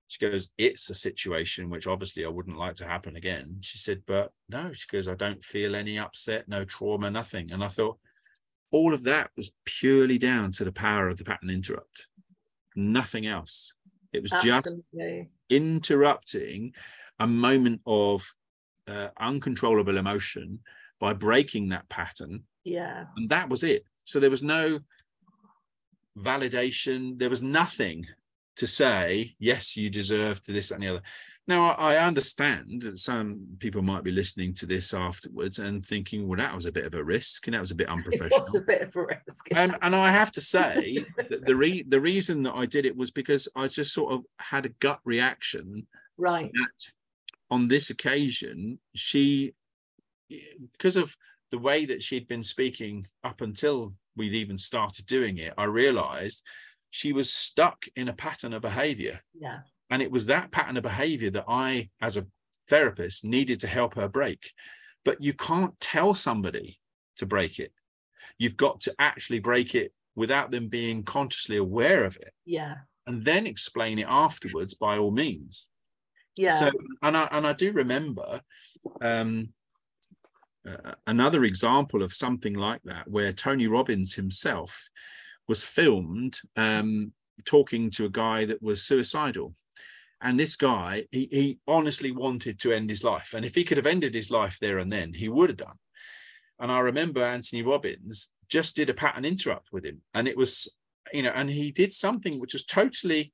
She goes, It's a situation which obviously I wouldn't like to happen again. She said, But no, she goes, I don't feel any upset, no trauma, nothing. And I thought, all of that was purely down to the power of the pattern interrupt, nothing else. It was Absolutely. just interrupting a moment of uh, uncontrollable emotion by breaking that pattern yeah. And that was it. So there was no validation, there was nothing to say, yes, you deserve to this and the other. Now, I understand that some people might be listening to this afterwards and thinking, well, that was a bit of a risk and that was a bit unprofessional. It was a bit of a risk. and, and I have to say, that the, re- the reason that I did it was because I just sort of had a gut reaction. Right. on this occasion, she, because of the way that she'd been speaking up until we'd even started doing it, I realized she was stuck in a pattern of behavior. Yeah. And it was that pattern of behavior that I, as a therapist, needed to help her break. But you can't tell somebody to break it. You've got to actually break it without them being consciously aware of it. Yeah. And then explain it afterwards by all means. Yeah. So and I and I do remember um another example of something like that, where Tony Robbins himself was filmed um, talking to a guy that was suicidal. And this guy, he, he honestly wanted to end his life. And if he could have ended his life there and then, he would have done. And I remember Anthony Robbins just did a pattern interrupt with him. And it was, you know, and he did something which was totally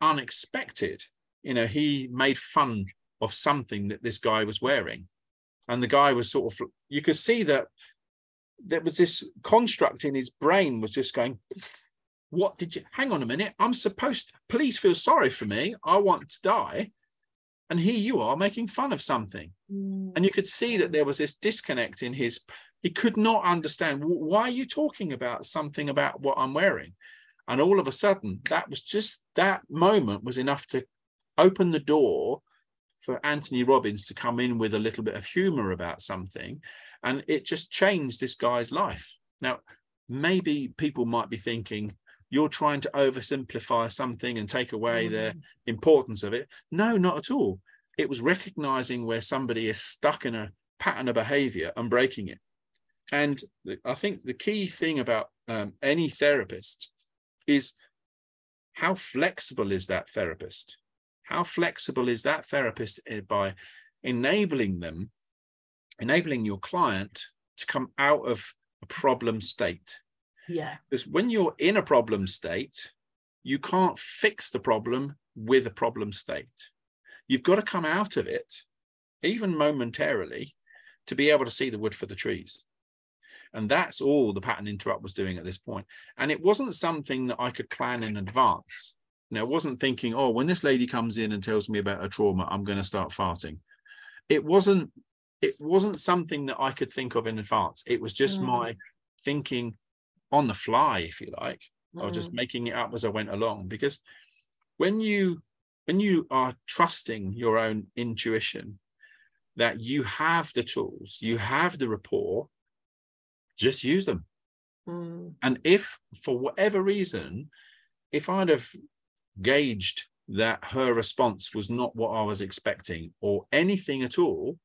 unexpected. You know, he made fun of something that this guy was wearing and the guy was sort of you could see that there was this construct in his brain was just going what did you hang on a minute i'm supposed to, please feel sorry for me i want to die. And here you are making fun of something. Mm. and you could see that there was this disconnect in his he could not understand why are you talking about something about what i'm wearing? And all of a sudden that was just that moment was enough to open the door for Anthony Robbins to come in with a little bit of humor about something. And it just changed this guy's life. Now, maybe people might be thinking, you're trying to oversimplify something and take away mm. the importance of it. No, not at all. It was recognizing where somebody is stuck in a pattern of behavior and breaking it. And I think the key thing about um, any therapist is how flexible is that therapist? How flexible is that therapist eh, by enabling them, enabling your client to come out of a problem state? Yeah. Because when you're in a problem state, you can't fix the problem with a problem state. You've got to come out of it, even momentarily, to be able to see the wood for the trees. And that's all the pattern interrupt was doing at this point. And it wasn't something that I could plan in advance. You know, I wasn't thinking, oh, when this lady comes in and tells me about her trauma, I'm going to start farting. It wasn't, it wasn't something that I could think of in advance. It was just mm. my thinking on the fly, if you like. Mm. I was just mm. making it up as I went along. Because when you when you are trusting your own intuition that you have the tools, you have the rapport, just use them. Mm. And if for whatever reason, if I'd have gauged that her response was not what I was expecting or anything at all,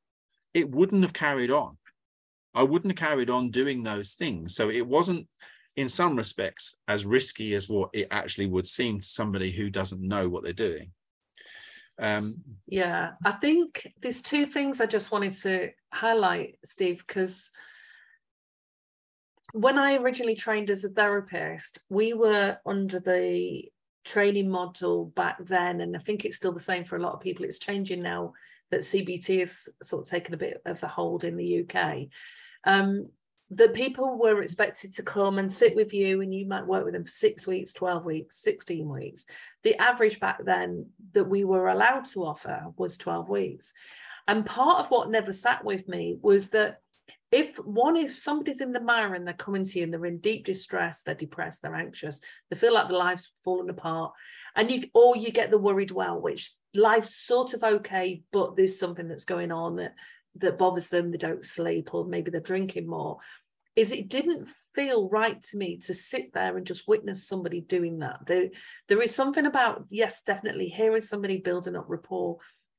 it wouldn't have carried on. I wouldn't have carried on doing those things. So it wasn't, in some respects, as risky as what it actually would seem to somebody who doesn't know what they're doing. Um, yeah, I think there's two things I just wanted to highlight, Steve, because when I originally trained as a therapist, we were under the training model back then, and I think it's still the same for a lot of people. It's changing now that CBT has sort of taken a bit of a hold in the UK. Um, that people were expected to come and sit with you and you might work with them for six weeks 12 weeks 16 weeks the average back then that we were allowed to offer was 12 weeks and part of what never sat with me was that if one if somebody's in the mire and they're coming to you and they're in deep distress they're depressed they're anxious they feel like their life's fallen apart and you or you get the worried well which life's sort of okay but there's something that's going on that that bothers them they don't sleep or maybe they're drinking more is it didn't feel right to me to sit there and just witness somebody doing that. There, there is something about yes definitely hearing somebody building up rapport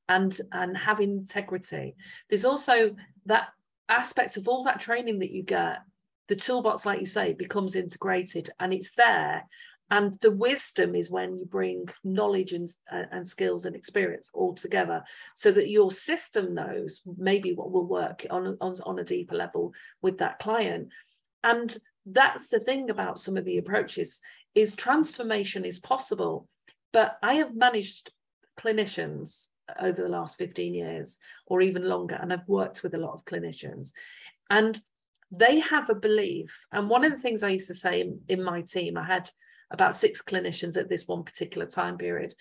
and and having integrity. There's also that aspects of all that training that you get, the toolbox, like you say, becomes integrated and it's there. And the wisdom is when you bring knowledge and, uh, and skills and experience all together so that your system knows maybe what will work on, on, on a deeper level with that client. And that's the thing about some of the approaches is transformation is possible. But I have managed clinicians over the last 15 years or even longer. And I've worked with a lot of clinicians. And they have a belief. And one of the things I used to say in, in my team, I had about six clinicians at this one particular time period.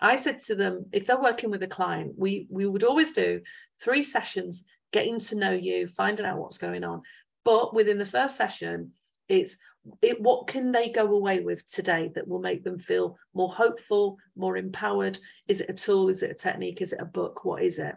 I said to them, if they're working with a client, we we would always do three sessions, getting to know you, finding out what's going on. But within the first session, it's it, what can they go away with today that will make them feel more hopeful, more empowered? Is it a tool? Is it a technique? Is it a book? What is it?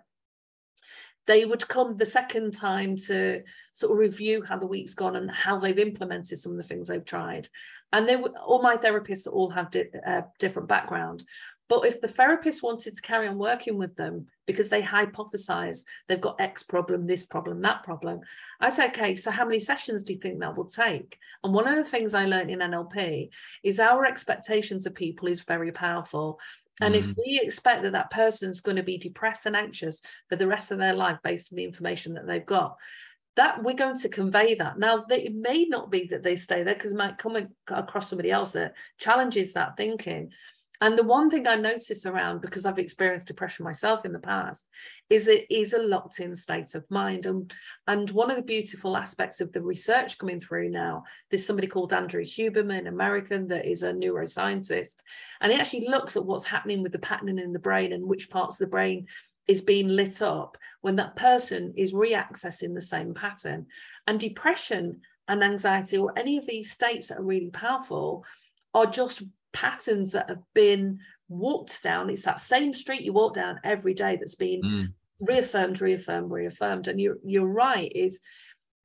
They would come the second time to sort of review how the week's gone and how they've implemented some of the things they've tried. And they all my therapists all have di- uh, different background, but if the therapist wanted to carry on working with them because they hypothesize they've got X problem, this problem, that problem, I say, okay, so how many sessions do you think that will take? And one of the things I learned in NLP is our expectations of people is very powerful. And mm-hmm. if we expect that that person's going to be depressed and anxious for the rest of their life based on the information that they've got, that we're going to convey that. Now, it may not be that they stay there because might come across somebody else that challenges that thinking. And the one thing I notice around, because I've experienced depression myself in the past, is it is a locked in state of mind. And, and one of the beautiful aspects of the research coming through now, there's somebody called Andrew Huberman, American, that is a neuroscientist. And he actually looks at what's happening with the patterning in the brain and which parts of the brain is being lit up when that person is reaccessing the same pattern. And depression and anxiety, or any of these states that are really powerful, are just patterns that have been walked down. It's that same street you walk down every day that's been mm. reaffirmed, reaffirmed, reaffirmed. And you're you're right, is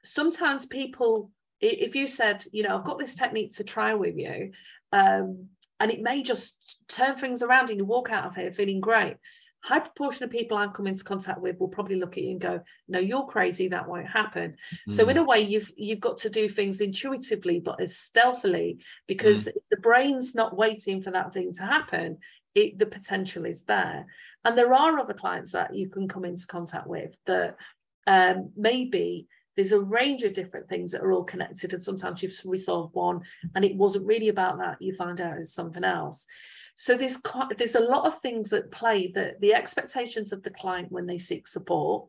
sometimes people, if you said, you know, I've got this technique to try with you, um, and it may just turn things around and you walk out of here feeling great high proportion of people I come into contact with will probably look at you and go, "No, you're crazy. That won't happen." Mm. So in a way, you've you've got to do things intuitively, but as stealthily, because mm. the brain's not waiting for that thing to happen. It, the potential is there, and there are other clients that you can come into contact with that um, maybe there's a range of different things that are all connected and sometimes you've resolved one and it wasn't really about that you find out it's something else so there's quite, there's a lot of things at play that the expectations of the client when they seek support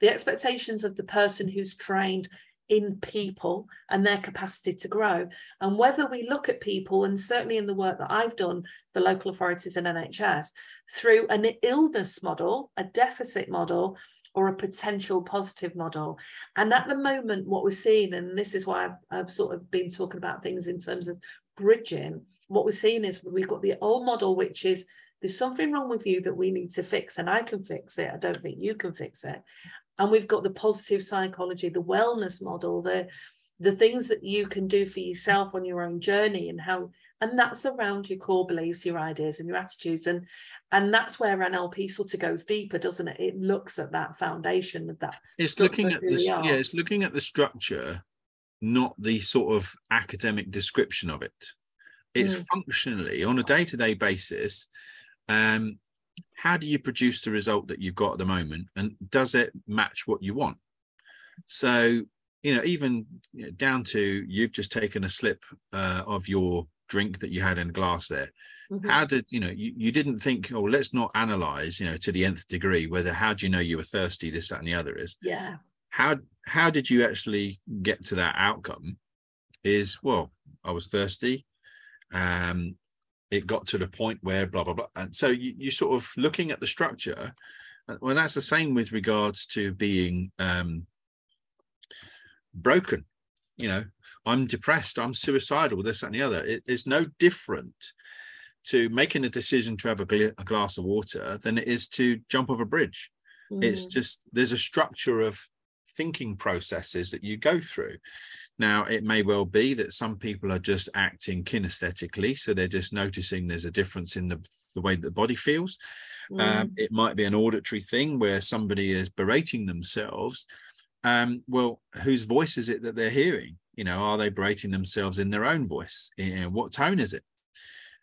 the expectations of the person who's trained in people and their capacity to grow and whether we look at people and certainly in the work that I've done for local authorities and NHS through an illness model a deficit model or a potential positive model. And at the moment, what we're seeing, and this is why I've, I've, sort of been talking about things in terms of bridging, what we're seeing is we've got the old model, which is there's something wrong with you that we need to fix, and I can fix it. I don't think you can fix it. And we've got the positive psychology, the wellness model, the the things that you can do for yourself on your own journey and how and that's around your core beliefs your ideas and your attitudes and and that's where NLP sort of goes deeper, doesn't it? It looks at that foundation of that. It's looking at the yeah, it's looking at the structure, not the sort of academic description of it. It's mm. functionally on a day-to-day basis. Um, how do you produce the result that you've got at the moment, and does it match what you want? So you know, even you know, down to you've just taken a slip uh, of your drink that you had in a glass there Mm-hmm. How did you know? You, you didn't think, oh, let's not analyze, you know, to the nth degree whether how do you know you were thirsty, this, that, and the other is. Yeah. How how did you actually get to that outcome? Is well, I was thirsty. Um, it got to the point where blah blah blah, and so you you sort of looking at the structure. Uh, well, that's the same with regards to being um, broken. You know, I'm depressed, I'm suicidal, this and the other. It is no different to making a decision to have a, gl- a glass of water than it is to jump off a bridge. Mm. It's just there's a structure of thinking processes that you go through. Now, it may well be that some people are just acting kinesthetically, so they're just noticing there's a difference in the, the way the body feels. Um, mm. Um, it might be an auditory thing where somebody is berating themselves. Um, well, whose voice is it that they're hearing? You know, are they berating themselves in their own voice? You know, what tone is it?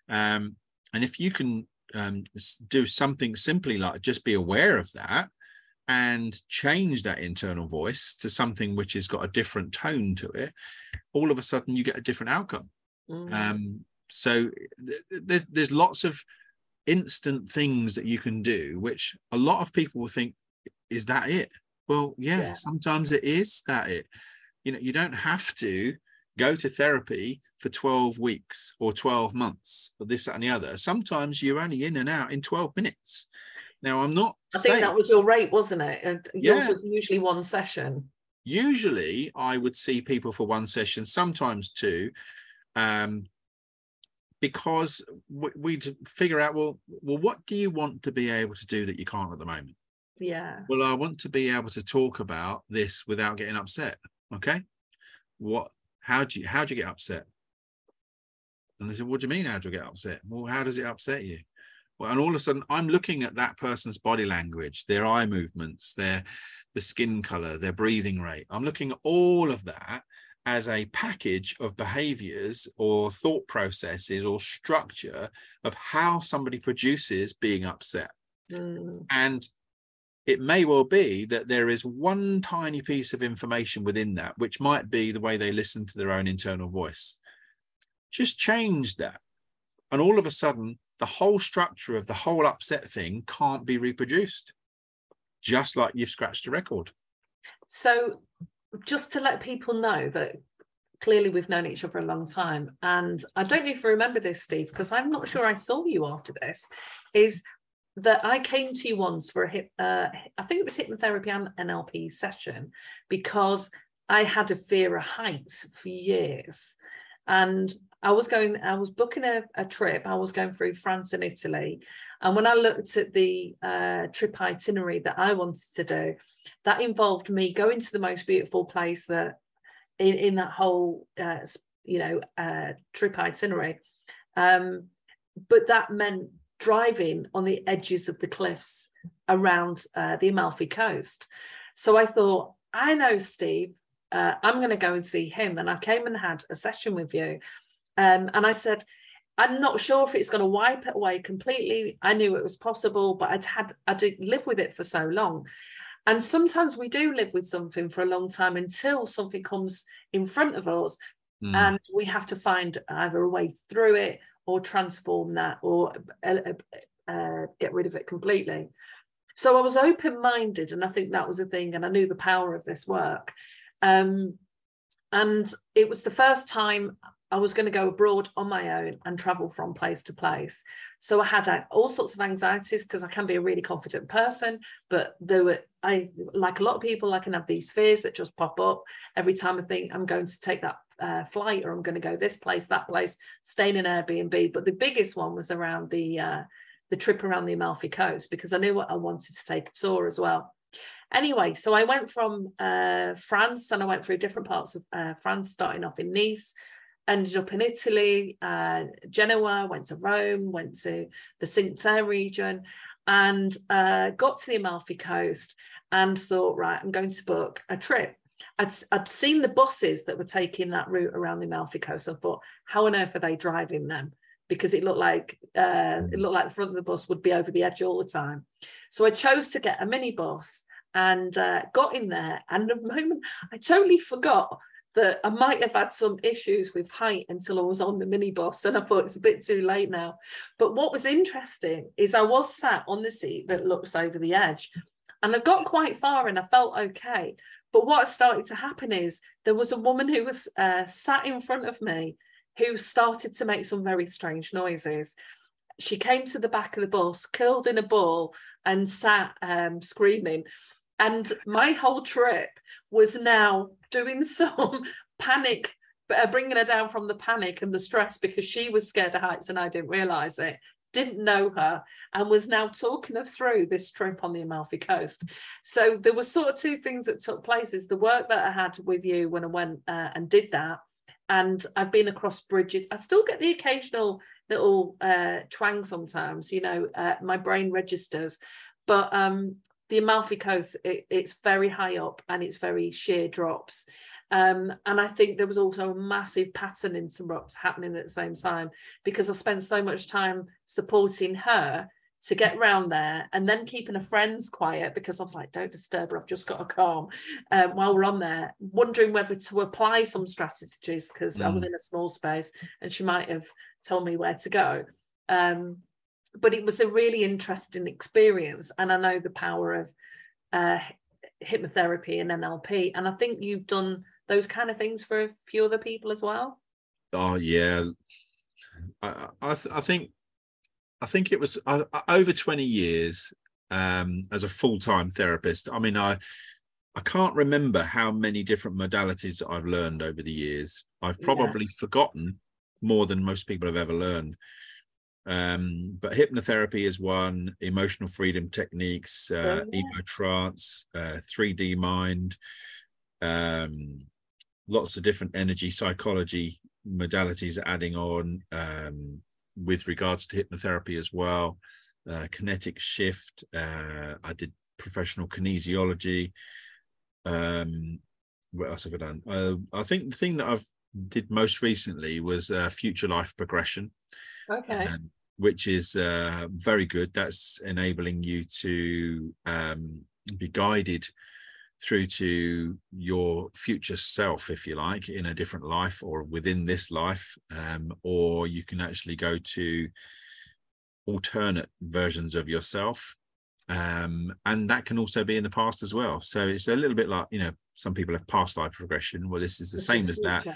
Um, and if you can um, do something simply like just be aware of that and change that internal voice to something which has got a different tone to it, all of a sudden you get a different outcome. Mm. Um, so th- there's, there's lots of instant things that you can do, which a lot of people will think, is that it? Well, yeah, yeah, sometimes it is that it. You know, you don't have to go to therapy for 12 weeks or 12 months or this that, and the other sometimes you're only in and out in 12 minutes now i'm not i saying, think that was your rate wasn't it yours yeah. was usually one session usually i would see people for one session sometimes two um, because we'd figure out well well what do you want to be able to do that you can't at the moment yeah well i want to be able to talk about this without getting upset okay what how do you how do you get upset? And they said, What do you mean? How do you get upset? Well, how does it upset you? Well, and all of a sudden, I'm looking at that person's body language, their eye movements, their the skin color, their breathing rate. I'm looking at all of that as a package of behaviors or thought processes or structure of how somebody produces being upset. Mm. And it may well be that there is one tiny piece of information within that, which might be the way they listen to their own internal voice. Just change that. And all of a sudden, the whole structure of the whole upset thing can't be reproduced, just like you've scratched a record. So, just to let people know that clearly we've known each other a long time, and I don't know if you remember this, Steve, because I'm not sure I saw you after this, is that I came to you once for a hip, uh, I think it was hypnotherapy and NLP session because I had a fear of heights for years. And I was going, I was booking a, a, trip. I was going through France and Italy. And when I looked at the uh, trip itinerary that I wanted to do, that involved me going to the most beautiful place that in, in that whole, uh, you know, uh, trip itinerary. Um, but that meant driving on the edges of the cliffs around uh, the Amalfi Coast. So I thought, I know Steve, uh, I'm going to go and see him. And I came and had a session with you. Um, and I said, I'm not sure if it's going to wipe it away completely. I knew it was possible, but I'd had I did live with it for so long. And sometimes we do live with something for a long time until something comes in front of us mm. and we have to find either a way through it or transform that or uh, uh, uh, get rid of it completely. So I was open minded, and I think that was a thing, and I knew the power of this work. Um, and it was the first time I was going to go abroad on my own and travel from place to place. So I had all sorts of anxieties because I can be a really confident person, but there were I like a lot of people, I can have these fears that just pop up every time I think I'm going to take that uh, flight or I'm going to go this place, that place, staying in Airbnb. But the biggest one was around the uh, the trip around the Amalfi Coast because I knew what I wanted to take a tour as well. Anyway, so I went from uh, France and I went through different parts of uh, France, starting off in Nice, ended up in Italy, uh, Genoa, went to Rome, went to the Cinque Terre region, and uh, got to the Amalfi Coast and thought, right, I'm going to book a trip. I'd, I'd seen the buses that were taking that route around the Amalfi Coast. I thought, how on earth are they driving them? Because it looked like uh, it looked like the front of the bus would be over the edge all the time. So I chose to get a minibus and uh, got in there. And the moment I totally forgot that I might have had some issues with height until I was on the minibus, and I thought it's a bit too late now. But what was interesting is I was sat on the seat that looks over the edge, and I got quite far and I felt okay. But what started to happen is there was a woman who was uh, sat in front of me who started to make some very strange noises. She came to the back of the bus, curled in a ball, and sat um, screaming. And my whole trip was now doing some panic, uh, bringing her down from the panic and the stress because she was scared of heights and I didn't realize it didn't know her and was now talking her through this trip on the Amalfi Coast. So there were sort of two things that took place: is the work that I had with you when I went uh, and did that, and I've been across bridges. I still get the occasional little uh, twang sometimes. You know, uh, my brain registers, but um, the Amalfi Coast, it, it's very high up and it's very sheer drops. Um, and I think there was also a massive pattern interrupt happening at the same time because I spent so much time supporting her to get round there and then keeping her friends quiet because I was like, don't disturb her, I've just got to calm um, while we're on there, wondering whether to apply some strategies because mm. I was mm. in a small space and she might have told me where to go. Um, but it was a really interesting experience and i know the power of uh, hypnotherapy and nlp and i think you've done those kind of things for a few other people as well oh yeah i i, th- I think i think it was uh, over 20 years um, as a full-time therapist i mean i I can't remember how many different modalities I've learned over the years. I've probably yeah. forgotten more than most people have ever learned. Um, but hypnotherapy is one, emotional freedom techniques, uh, yeah. EmoTrance, uh, 3D mind, um, lots of different energy psychology modalities adding on um, with regards to hypnotherapy as well. Uh, kinetic shift. Uh, I did professional kinesiology. Um, what else have I done? Uh, I think the thing that I've did most recently was uh, future life progression. Okay. Um, which is uh, very good. That's enabling you to um, be guided through to your future self, if you like, in a different life or within this life, um, or you can actually go to alternate versions of yourself. Um, and that can also be in the past as well. So it's a little bit like, you know, some people have past life regression. Well, this is the this same is as that,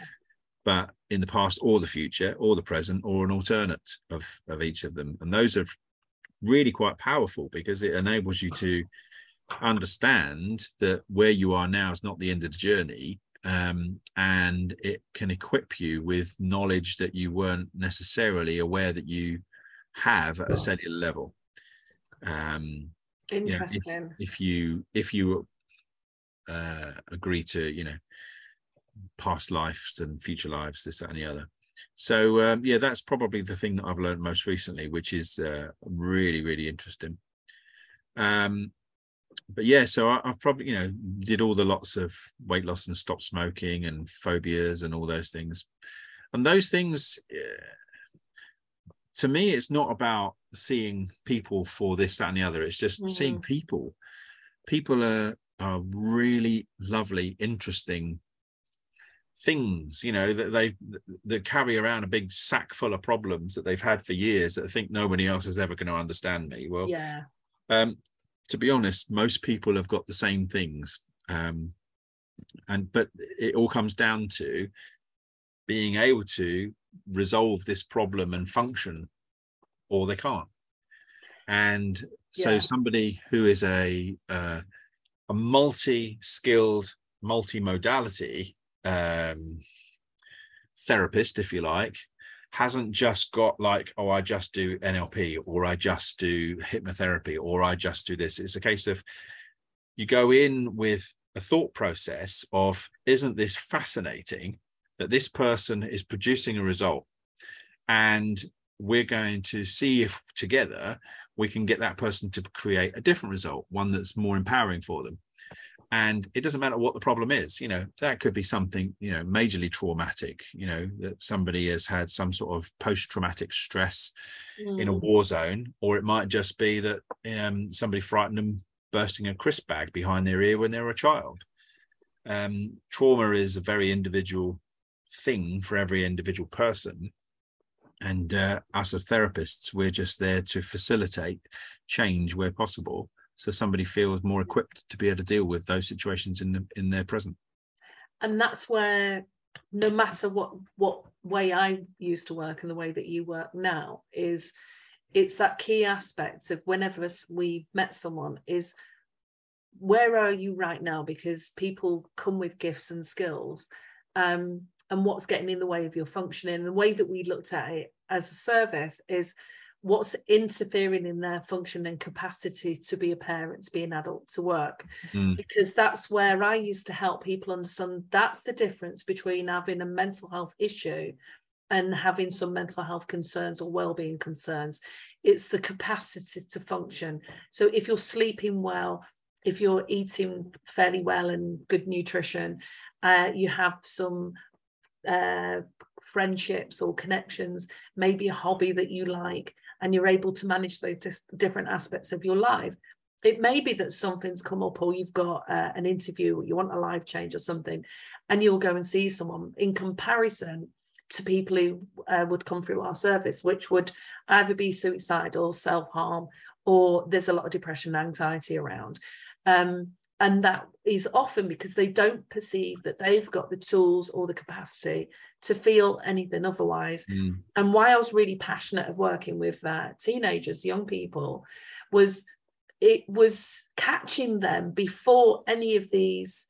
but in the past or the future or the present or an alternate of of each of them. And those are really quite powerful because it enables you to understand that where you are now is not the end of the journey um, and it can equip you with knowledge that you weren't necessarily aware that you have at a cellular level. Um interesting you know, if, if, you if you uh, agree to you know past lives and future lives, this, that, and the other. So um, yeah, that's probably the thing that I've learned most recently, which is uh, really, really interesting. Um, but yeah, so I, have probably you know did all the lots of weight loss and stop smoking and phobias and all those things, and those things. Uh, to me, it's not about seeing people for this, that, and the other. It's just mm-hmm. seeing people people are are really lovely, interesting things you know that they that carry around a big sack full of problems that they've had for years that I think nobody else is ever going to understand me. Well yeah. um to be honest most people have got the same things um and but it all comes down to being able to resolve this problem and function or they can't. And so Yeah. somebody who is a uh, a multi-skilled multi-modality um therapist if you like hasn't just got like oh i just do nlp or i just do hypnotherapy or i just do this. It's a case of you go in with a thought process of isn't this fascinating that this person is producing a result? And we're going to see if together we can get that person to create a different result one that's more empowering for them and it doesn't matter what the problem is you know that could be something you know majorly traumatic you know that somebody has had some sort of post-traumatic stress in a Mm. war zone or it might just be that um, somebody frightened them bursting a crisp bag behind their ear when they were a child um, trauma is a very individual thing for every individual person and uh, us as therapists we're just there to facilitate change where possible so somebody feels more equipped to be able to deal with those situations in the, in their present. And that's where no matter what what way i used to work and the way that you work now is it's that key aspect of whenever we met someone is where are you right now? Because people come with gifts and skills um, and what's getting in the way of your functioning. The way that we looked at it as a service is what's interfering in their function and capacity to be a parent to be an adult to work? Mm. because that's where I used to help people understand that's the difference between having a mental health issue and having some mental health concerns or well-being concerns. It's the capacity to function. So if you're sleeping well if you're eating fairly well and good nutrition uh, you have some uh, friendships or connections maybe a hobby that you like and you're able to manage those different aspects of your life. It may be that something's come up or you've got uh, an interview or you want a life change or something and you'll go and see someone in comparison to people who uh, would come through our service which would either be suicidal self-harm or there's a lot of depression and anxiety around. Um, and that is often because they don't perceive that they've got the tools or the capacity to feel anything otherwise Mm. and why I was really passionate of working with uh, teenagers, young people, was it was catching them before any of these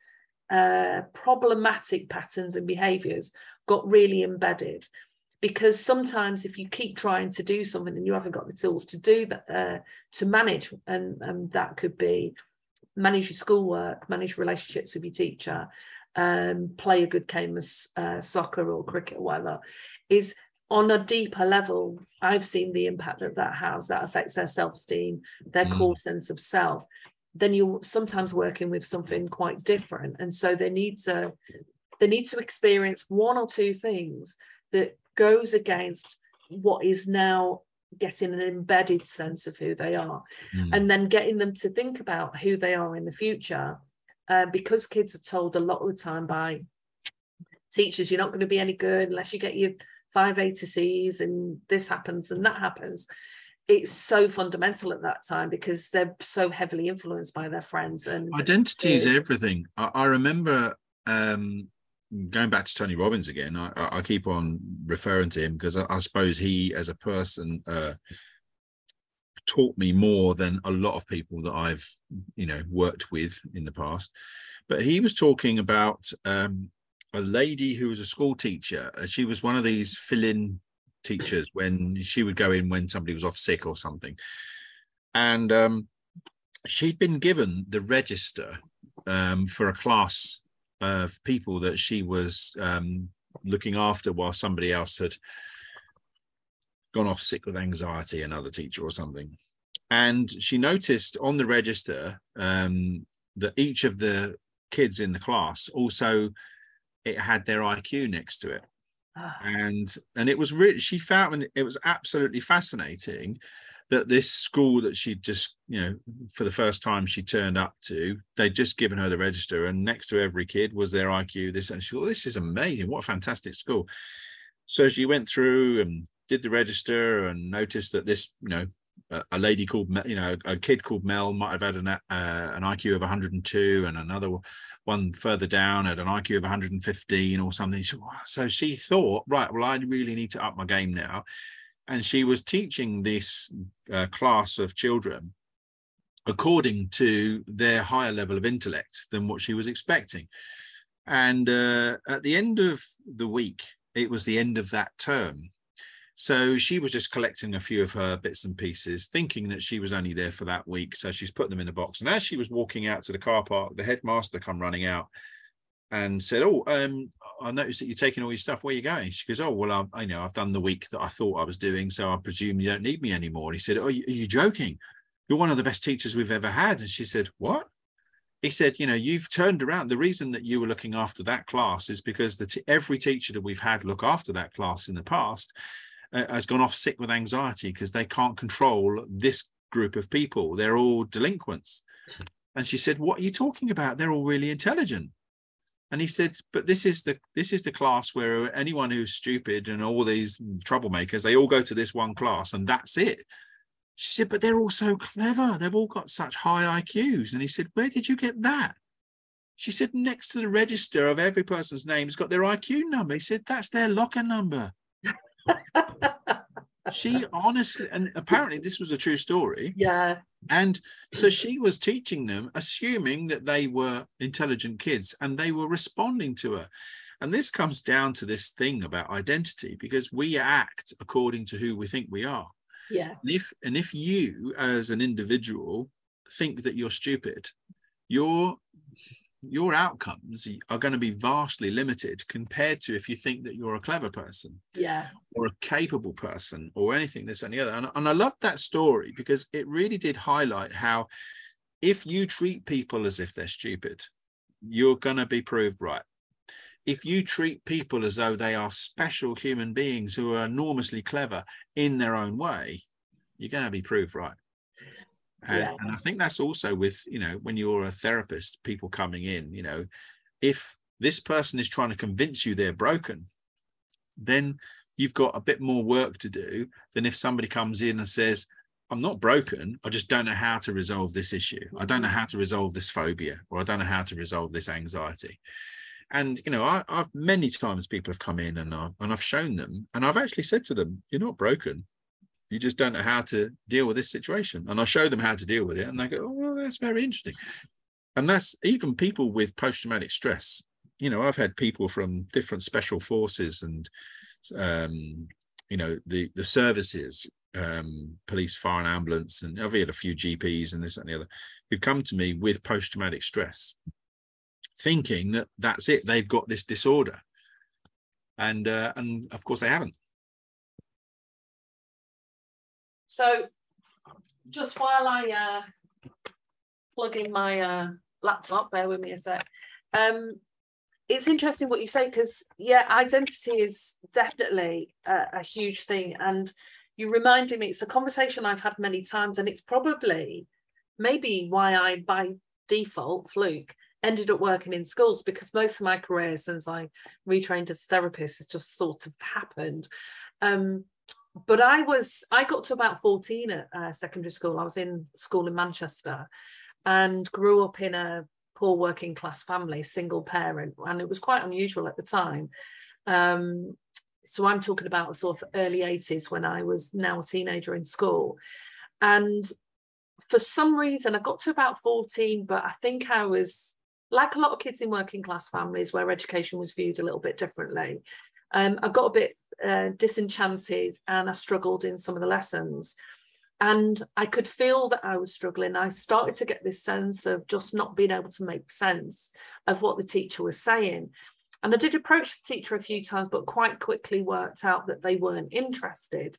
uh, problematic patterns and behaviors got really embedded. Because sometimes, if you keep trying to do something and you haven't got the tools to do that, uh, to manage, and, and that could be manage your schoolwork, manage relationships with your teacher, um, play a good game of uh, soccer or cricket or whatever, is on a deeper level. I've seen the impact that that has. That affects their self-esteem, their Mm. core sense of self. Then you're sometimes working with something quite different, and so they need to they need to experience one or two things that goes against what is now getting an embedded sense of who they are Mm. and then getting them to think about who they are in the future uh, because kids are told a lot of the time by teachers you're not going to be any good unless you get your five A to C's and this happens and that happens. It's so fundamental at that time because they're so heavily influenced by their friends and identity is everything. I, I remember um going back to tony robbins again i, I keep on referring to him because I, I suppose he as a person uh taught me more than a lot of people that i've you know worked with in the past. But he was talking about um a lady who was a school teacher. Uh, she was one of these fill-in teachers when she would go in when somebody was off sick or something. And um she'd been given the register um, for a class of people that she was um, looking after while somebody else had gone off sick with anxiety, another teacher or something. And she noticed on the register um, that each of the kids in the class also it had their IQ next to it Ah, and and it was really she found it was absolutely fascinating that this school that she just, you know, for the first time she turned up to, they'd just given her the register, and next to every kid was their IQ. This and she thought, this is amazing. What a fantastic school. So she went through and did the register and noticed that this, you know, a lady called you know a kid called Mel might have had an uh, an IQ of 102 and another one further down had an IQ of 115 or something so she thought right well I really need to up my game now and she was teaching this uh, class of children according to their higher level of intellect than what she was expecting and uh, at the end of the week it was the end of that term so she was just collecting a few of her bits and pieces, thinking that she was only there for that week. So she's put them in a box. And as she was walking out to the car park, the headmaster come running out and said, "Oh, um, I noticed that you're taking all your stuff. Where are you going?" She goes, "Oh, well, I, I know I've done the week that I thought I was doing, so I presume you don't need me anymore." And he said, "Oh, are you joking? You're one of the best teachers we've ever had." And she said, "What?" He said, "You know, you've turned around. The reason that you were looking after that class is because the t- every teacher that we've had look after that class in the past uh, has gone off sick with anxiety because they can't control this group of people. They're all delinquents. And she said, "What are you talking about? They're all really intelligent." And he said, "But this is the this is the class where anyone who's stupid and all these troublemakers, they all go to this one class, and that's it." She said, "But they're all so clever. They've all got such high IQs." And he said, "Where did you get that?" She said, "Next to the register of every person's name has got their IQ number." He said, "That's their locker number." she honestly, and apparently this was a true story. Yeah. And so she was teaching them, assuming that they were intelligent kids and they were responding to her. And this comes down to this thing about identity because we act according to who we think we are. Yeah. And if and if you as an individual think that you're stupid, you're your outcomes are going to be vastly limited compared to if you think that you're a clever person yeah. or a capable person or anything this and the other. And, and i love that story because it really did highlight how if you treat people as if they're stupid you're going to be proved right. If you treat people as though they are special human beings who are enormously clever in their own way you're going to be proved right and, yeah. and I think that's also with, you know, when you're a therapist, people coming in, you know, if this person is trying to convince you they're broken, then you've got a bit more work to do than if somebody comes in and says, I'm not broken. I just don't know how to resolve this issue. I don't know mm-hmm. how to resolve this phobia, or I don't know how to resolve this anxiety. And you know, I, have many times people have come in and I've, and I've shown them, and I've actually said to them, "You're not broken you just don't know how to deal with this situation. And I show them how to deal with it, and they go, "Oh, well, that's very interesting." And that's even people with post-traumatic stress. You know, I've had people from different special forces and, um, you know, the the services, um, police, fire, and ambulance, and I've had a few GPs and this and the other, who've come to me with post-traumatic stress, thinking that that's it, they've got this disorder, and uh, and of course they haven't So just while I uh, plug in my uh, laptop, bear with me a sec. Um, it's interesting what you say because yeah, identity is definitely a, a huge thing, and you reminded me it's a conversation I've had many times, and it's probably maybe why I by default fluke ended up working in schools because most of my career since I retrained as a therapist has just sort of happened. Um, but I was I got to about 14 at uh, secondary school. I was in school in Manchester and grew up in a poor working class family, single parent, and it was quite unusual at the time. Um, so I'm talking about sort of early 80s when I was now a teenager in school. And for some reason, I got to about 14, but I think I was like a lot of kids in working class families where education was viewed a little bit differently. Um, I got a bit uh, disenchanted and I struggled in some of the lessons. And I could feel that I was struggling. I started to get this sense of just not being able to make sense of what the teacher was saying. And I did approach the teacher a few times, but quite quickly worked out that they weren't interested.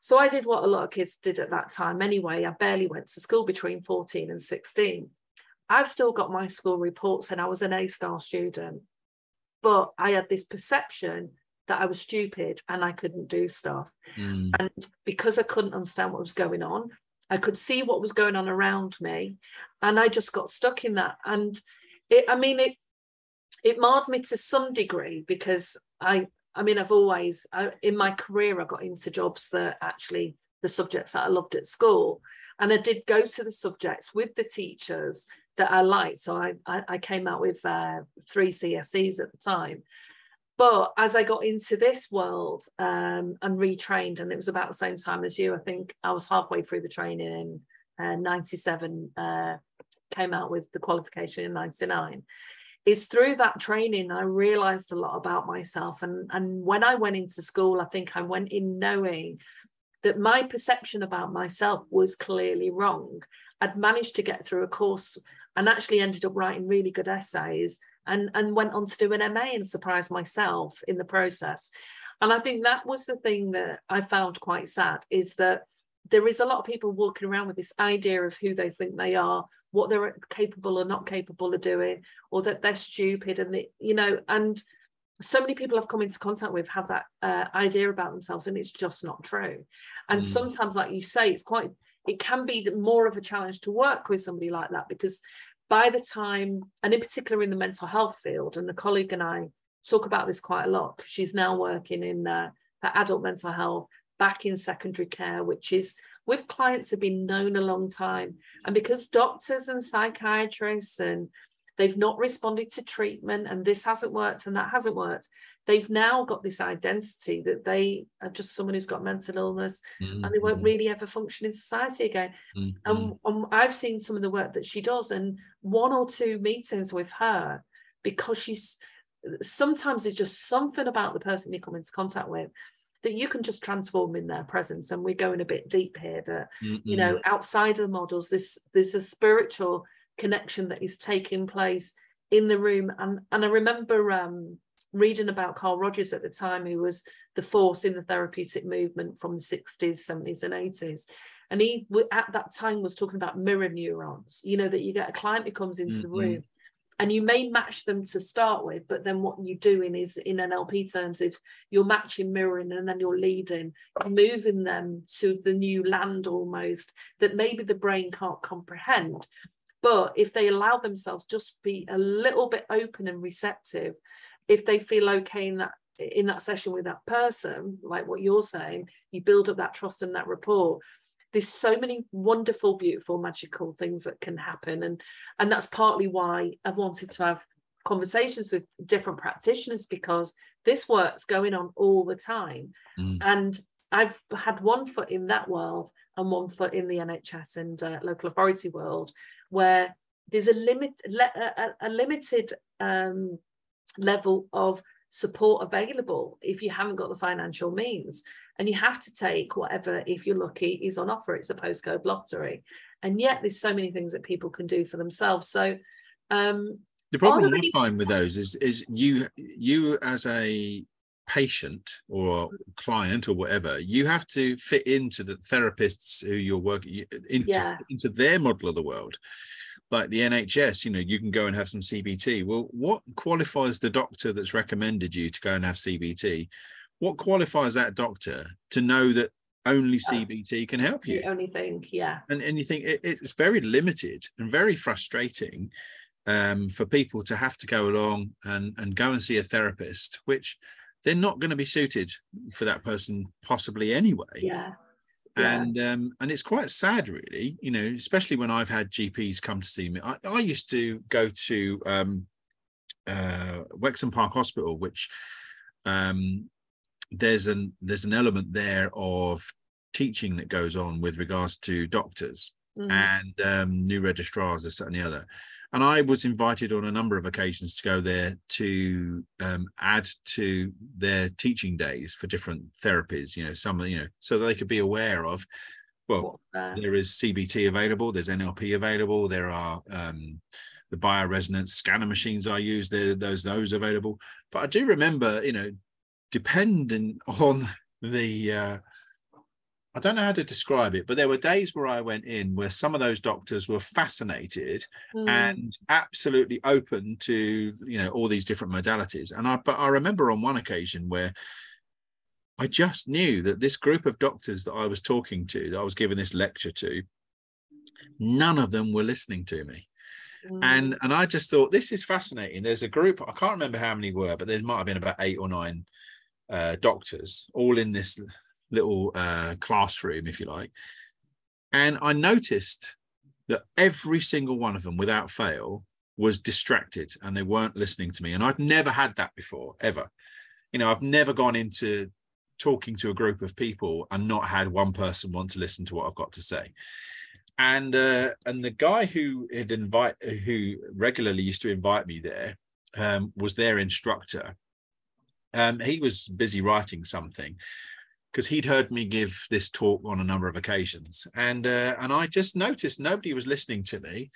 So I did what a lot of kids did at that time anyway. I barely went to school between 14 and 16. I've still got my school reports and I was an A star student. But I had this perception that I was stupid and I couldn't do stuff. Mm. And because I couldn't understand what was going on, I could see what was going on around me, and I just got stuck in that. And it, I mean, it it marred me to some degree because I, I mean, I've always I, in my career I got into jobs that actually the subjects that I loved at school, and I did go to the subjects with the teachers that I liked. So I I, I came out with uh, three CSEs at the time. But as I got into this world um, and retrained, and it was about the same time as you, I think I was halfway through the training in uh, 97, uh, came out with the qualification in 99 is through that training I realized a lot about myself and and when I went into school I think I went in knowing that my perception about myself was clearly wrong. I'd managed to get through a course and actually ended up writing really good essays and and went on to do an MA and surprised myself in the process and I think that was the thing that I found quite sad is that there is a lot of people walking around with this idea of who they think they are what they're capable or not capable of doing or that they're stupid and they, you know and so many people I've come into contact with have that uh, idea about themselves and it's just not true and mm. sometimes like you say it's quite it can be more of a challenge to work with somebody like that because by the time and in particular in the mental health field and the colleague and I talk about this quite a lot she's now working in uh, adult mental health back in secondary care which is with clients have been known a long time. And because doctors and psychiatrists and they've not responded to treatment and this hasn't worked and that hasn't worked, they've now got this identity that they are just someone who's got mental illness mm-hmm. and they won't mm-hmm. really ever function in society again. Mm-hmm. And, and I've seen some of the work that she does and one or two meetings with her because she's sometimes it's just something about the person you come into contact with that you can just transform in their presence and we're going a bit deep here but mm you know outside of the models this there's a spiritual connection that is taking place in the room. And and i remember um, reading about carl rogers at the time who was the force in the therapeutic movement from the 60s 70s and 80s and he at that time was talking about mirror neurons you know that you get a client who comes into mm the room and you may match them to start with but then what you're doing is in NLP terms if you're matching mirroring and then you're leading you're moving them to the new land almost that maybe the brain can't comprehend but if they allow themselves just be a little bit open and receptive if they feel okay in that in that session with that person like what you're saying you build up that trust and that rapport there's so many wonderful beautiful magical things that can happen. And and that's partly why i've wanted to have conversations with different practitioners because this work's going on all the time. Mm. and i've had one foot in that world and one foot in the nhs and uh, local authority world where there's a limit a, a limited um, level of support available if you haven't got the financial means. And you have to take whatever, if you're lucky, is on offer. It's a postcode lottery. And yet there's so many things that people can do for themselves. So um the problem I find with those is is you you as a patient or client or whatever, you have to fit into the therapists who you're working into, yeah. into their model of the world like the NHS, you know, you can go and have some CBT. Well, what qualifies the doctor that's recommended you to go and have CBT? What qualifies that doctor to know that only CBT can help you? The only thing, yeah. And, and you think it, it's very limited and very frustrating um, for people to have to go along and, and go and see a therapist, which they're not going to be suited for that person possibly anyway. Yeah yeah. and um, and it's quite sad really you know especially when i've had gps come to see me i, I used to go to um, uh, wexham park hospital which um, there's an there's an element there of teaching that goes on with regards to doctors mm. and um, new registrars this and the other and I was invited on a number of occasions to go there to um, add to their teaching days for different therapies. You know, some you know, so they could be aware of. Well, uh, there is CBT available. There's NLP available. There are um, the bioresonance scanner machines I use. There, those those available. But I do remember, you know, depending on the uh, I don't know how to describe it, but there were days where I went in where some of those doctors were fascinated mm. and absolutely open to you know all these different modalities. And I but I remember on one occasion where I just knew that this group of doctors that I was talking to, that I was giving this lecture to, none of them were listening to me. Mm. And and I just thought this is fascinating. There's a group, I can't remember how many were, but there might have been about eight or nine uh, doctors all in this little uh, classroom, if you like. And I noticed that every single one of them, without fail, was distracted and they weren't listening to me. And I'd never had that before, ever. You know, I've never gone into talking to a group of people and not had one person want to listen to what I've got to say. And uh, and the guy who had invite who regularly used to invite me there um, was their instructor. Um, he was busy writing something, because he'd heard me give this talk on a number of occasions, and uh, and I just noticed nobody was listening to me,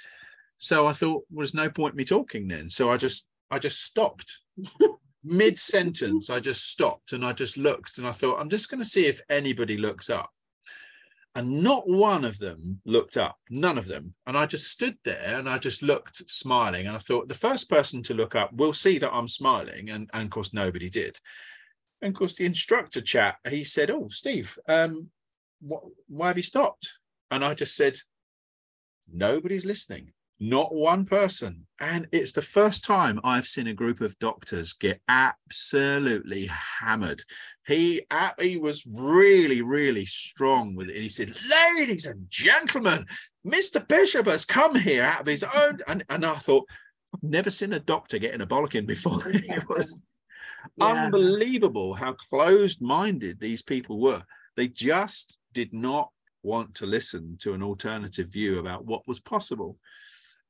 so I thought well, there's no point me talking then. So I just I just stopped mid sentence. I just stopped and I just looked and I thought I'm just going to see if anybody looks up, and not one of them looked up, none of them. And I just stood there and I just looked smiling, and I thought the first person to look up will see that I'm smiling, and and of course nobody did. And of course, the instructor chat, he said, "Oh, Steve, um, what, why have you stopped?" And I just said, "Nobody's listening, not one person." And it's the first time I've seen a group of doctors get absolutely hammered. He he was really, really strong with it. He said, "Ladies and gentlemen, Mr. Bishop has come here out of his own." And, and I thought, I've never seen a doctor getting a bollocking before. it was yeah. unbelievable how closed minded these people were. They just did not want to listen to an alternative view about what was possible.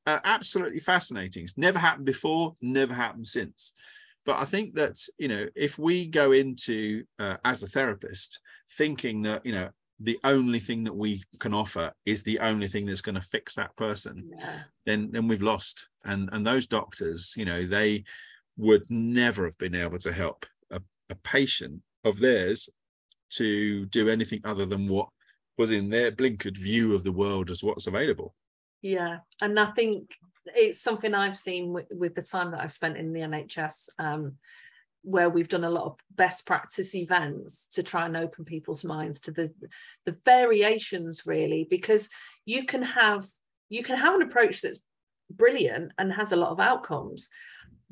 Uh, absolutely fascinating. It's never happened before, never happened since. But I think that, you know, if we go into, uh, as a therapist, thinking that, you know, the only thing that we can offer is the only thing that's going to fix that person, yeah. then then we've lost. And and those doctors, you know, they would never have been able to help a, a patient of theirs to do anything other than what was in their blinkered view of the world as what's available. Yeah, and I think it's something I've seen with, with the time that I've spent in the NHS, um, where we've done a lot of best practice events to try and open people's minds to the the variations, really, because you can have you can have an approach that's brilliant and has a lot of outcomes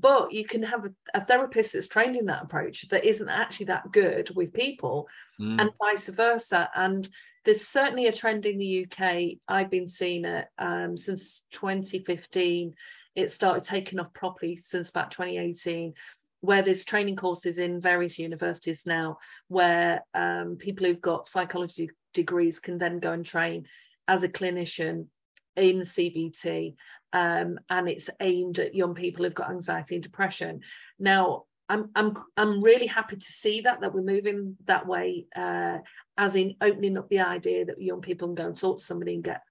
but you can have a, a, therapist that's trained in that approach that isn't actually that good with people mm. and vice versa. And there's certainly a trend in the uk i've been seeing it um, since 2015 it started taking off properly since about 2018 where there's training courses in various universities now where um, people who've got psychology degrees can then go and train as a clinician in CBT um, and it's aimed at young people who've got anxiety and depression. Now, I'm I'm I'm really happy to see that that we're moving that way, uh, as in opening up the idea that young people can go and talk to somebody and get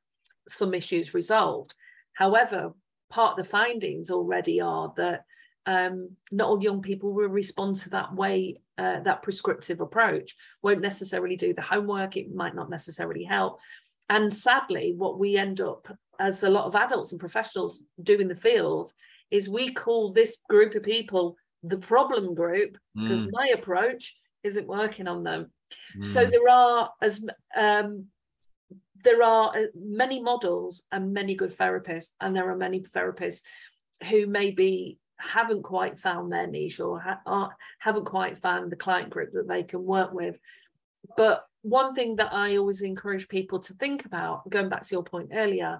some issues resolved. However, part of the findings already are that um, not all young people will respond to that way, uh, that prescriptive approach. Won't necessarily do the homework. It might not necessarily help. And sadly, what we end up as a lot of adults and professionals do in the field, is we call this group of people the problem group because mm. my approach isn't working on them. Mm. So there are as um, there are uh, many models and many good therapists, and there are many therapists who maybe haven't quite found their niche or ha- haven't quite found the client group that they can work with. But one thing that I always encourage people to think about, going back to your point earlier,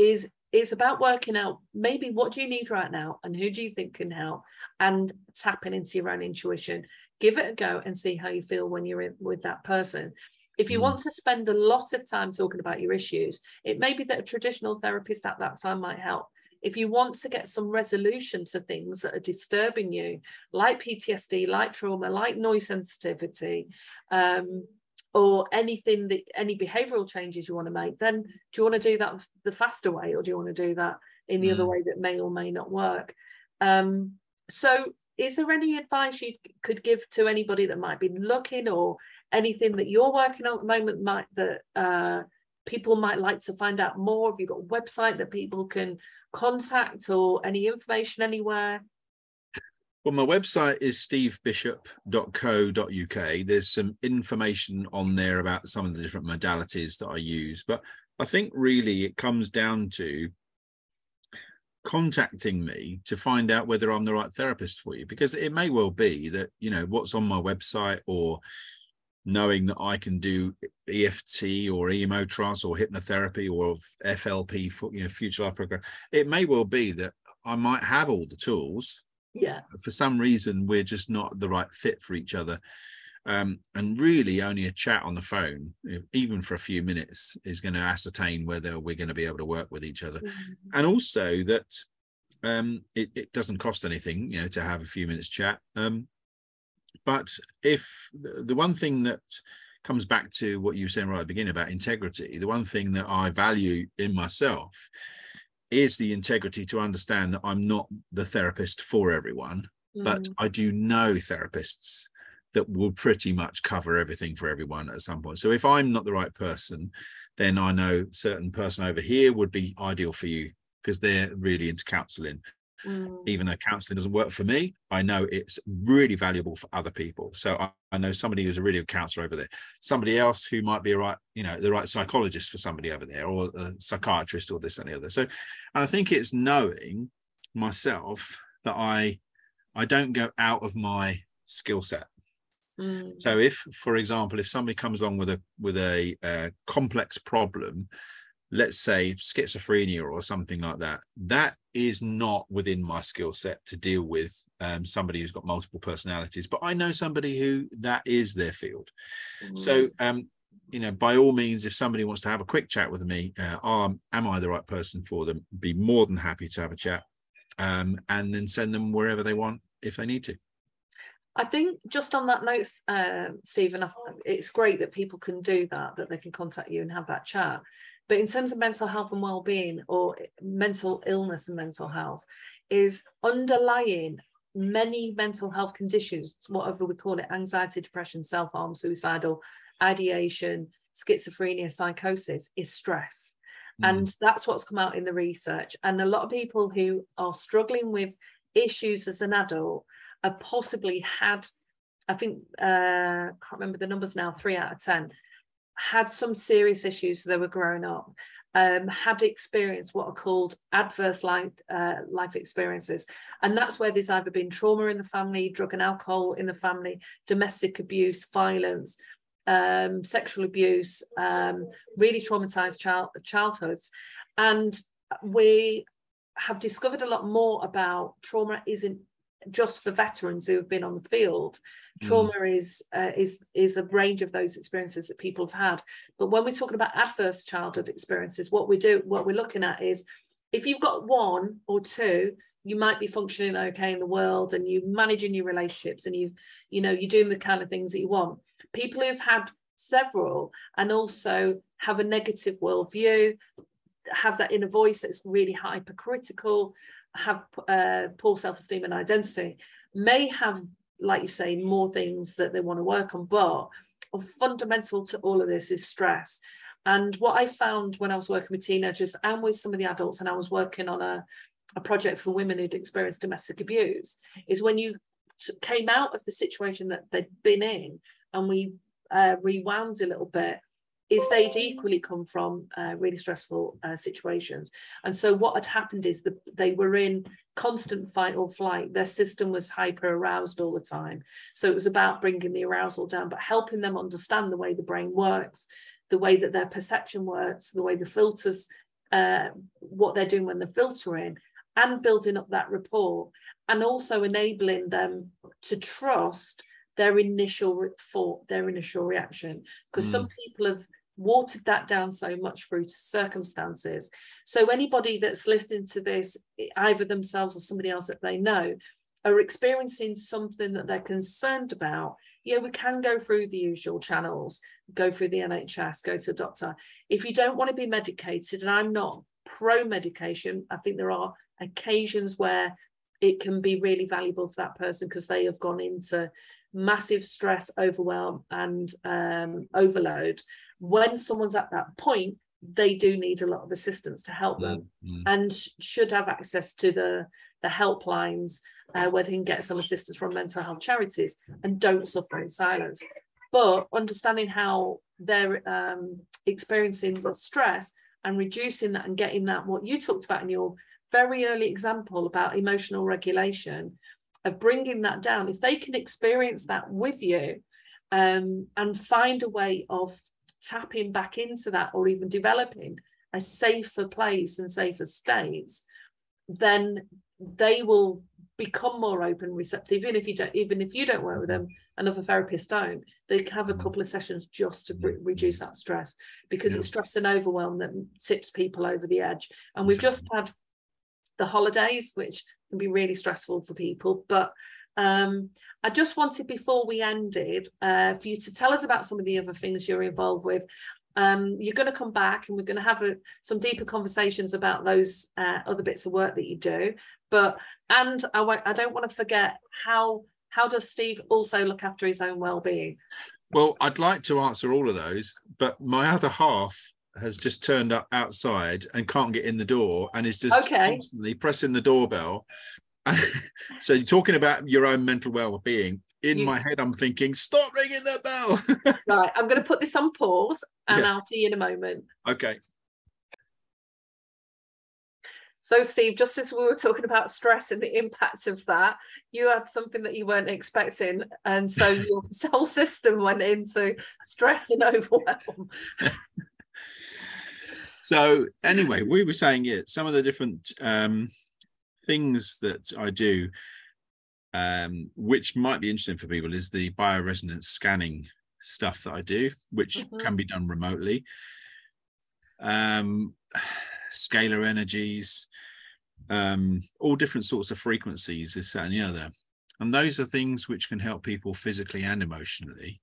is it's about working out maybe what do you need right now and who do you think can help and tapping into your own intuition. Give it a go and see how you feel when you're in, with that person. If you mm. want to spend a lot of time talking about your issues it may be that a traditional therapist at that time might help. If you want to get some resolution to things that are disturbing you like ptsd like trauma like noise sensitivity um, or anything that any behavioral changes you want to make, then do you want to do that the faster way or do you want to do that in the mm. other way that may or may not work? Um, so is there any advice you could give to anybody that might be looking or anything that you're working on at the moment might that uh, people might like to find out more? Have you got a website that people can contact or any information anywhere? Well, my website is stevebishop.co.uk. There's some information on there about some of the different modalities that I use. But I think really it comes down to contacting me to find out whether I'm the right therapist for you because it may well be that you know what's on my website or knowing that I can do EFT or EmoTrance or hypnotherapy or FLP for you know future life program it may well be that I might have all the tools yeah. For some reason we're just not the right fit for each other. Um, and really only a chat on the phone even for a few minutes is going to ascertain whether we're going to be able to work with each other. Mm-hmm. and also that um, it, it, doesn't cost anything you know to have a few minutes chat. Um, but if the one thing that comes back to what you were saying right at the beginning about integrity the one thing that i value in myself is the integrity to understand that i'm not the therapist for everyone mm. but i do know therapists that will pretty much cover everything for everyone at some point. So if I'm not the right person, then I know certain person over here would be ideal for you because they're really into counseling. Mm. Even though counseling doesn't work for me, I know it's really valuable for other people. So I, I, know somebody who's a really good counselor over there, somebody else who might be a right, you know, the right psychologist for somebody over there, or a psychiatrist, or this and the other. So, and I think it's knowing myself that I, I don't go out of my skill set. Mm. So if, for example, if somebody comes along with a with a, a complex problem, let's say schizophrenia or something like that, that is not within my skill set to deal with um, somebody who's got multiple personalities. But I know somebody who that is their field. Mm. So um, you know, by all means, if somebody wants to have a quick chat with me, uh, um, am I the right person for them? Be more than happy to have a chat, um, and then send them wherever they want if they need to. I think just on that note, uh, Stephen, it's great that people can do that, that they can contact you and have that chat. But in terms of mental health and well-being, or mental illness and mental health, is underlying many mental health conditions, whatever we call it, anxiety, depression, self-harm, suicidal, ideation, schizophrenia, psychosis, is stress. Mm. And that's what's come out in the research. And a lot of people who are struggling with issues as an adult have possibly had, I think, uh, can't remember the numbers now, three out of 10, had some serious issues they were growing up. Um, had experienced what are called adverse life uh, life experiences, and that's where there's either been trauma in the family, drug and alcohol in the family, domestic abuse, violence, um, sexual abuse, um, really traumatized child childhoods, and we have discovered a lot more about trauma isn't just for veterans who have been on the field mm. trauma mm. is uh, is is a range of those experiences that people have had but when we're talking about adverse childhood experiences what we do what we're looking at is if you've got one or two you might be functioning okay in the world and you're managing your relationships and you you know you're doing the kind of things that you want people who've had several and also have a negative worldview have that inner voice that's really hypercritical have uh, poor self-esteem and identity may have like you say more things that they want to work on but fundamental to all of this is stress. And what i found when i was working with teenagers and with some of the adults and i was working on a, a project for women who'd experienced domestic abuse is when you t- came out of the situation that they'd been in and we uh, rewound a little bit is they'd equally come from uh, really stressful uh, situations. And so what had happened is that they were in constant fight or flight. Their system was hyper aroused all the time. So it was about bringing the arousal down, but helping them understand the way the brain works, the way that their perception works, the way the filters, uh, what they're doing when they're filtering, and building up that rapport, and also enabling them to trust their initial thought, their initial reaction. Because mm. some people have watered that down so much through circumstances. So anybody that's listening to this, either themselves or somebody else that they know, are experiencing something that they're concerned about, yeah, we can go through the usual channels, go through the NHS, go to a doctor. If you don't want to be medicated, and I'm not pro medication, I think there are occasions where it can be really valuable for that person because they have gone into massive stress, overwhelm, and um, overload, when someone's at that point, they do need a lot of assistance to help them mm-hmm. and sh- should have access to the the helplines uh, where they can get some assistance from mental health charities and don't suffer in silence but understanding how they're um, experiencing the stress and reducing that and getting that what you talked about in your very early example about emotional regulation of bringing that down. If they can experience that with you um, and find a way of tapping back into that or even developing a safer place and safer states then they will become more open receptive even if you don't even if you don't work with them another therapist don't they can have a couple of sessions just to re- reduce that stress because yeah. it's stress and overwhelm that tips people over the edge. And we've just had the holidays which can be really stressful for people but um, I just wanted before we ended uh, for you to tell us about some of the other things you're involved with. Um, you're going to come back and we're going to have a, some deeper conversations about those uh, other bits of work that you do. But and I, I don't want to forget how how does Steve also look after his own well-being? Well, I'd like to answer all of those, but my other half has just turned up outside and can't get in the door and is just okay. constantly pressing the doorbell. so you're talking about your own mental well-being. In you... my head, I'm thinking, stop ringing the bell. right, I'm going to put this on pause, and yeah. I'll see you in a moment. Okay. So, Steve, just as we were talking about stress and the impacts of that, you had something that you weren't expecting. And so your whole system went into stress and overwhelm. So, anyway, we were saying it, some of the different um, things that I do, um, which might be interesting for people, is the bioresonance scanning stuff that I do, which mm-hmm. can be done remotely. Um, scalar energies, um, all different sorts of frequencies, this, that, and the other. And those are things which can help people physically and emotionally,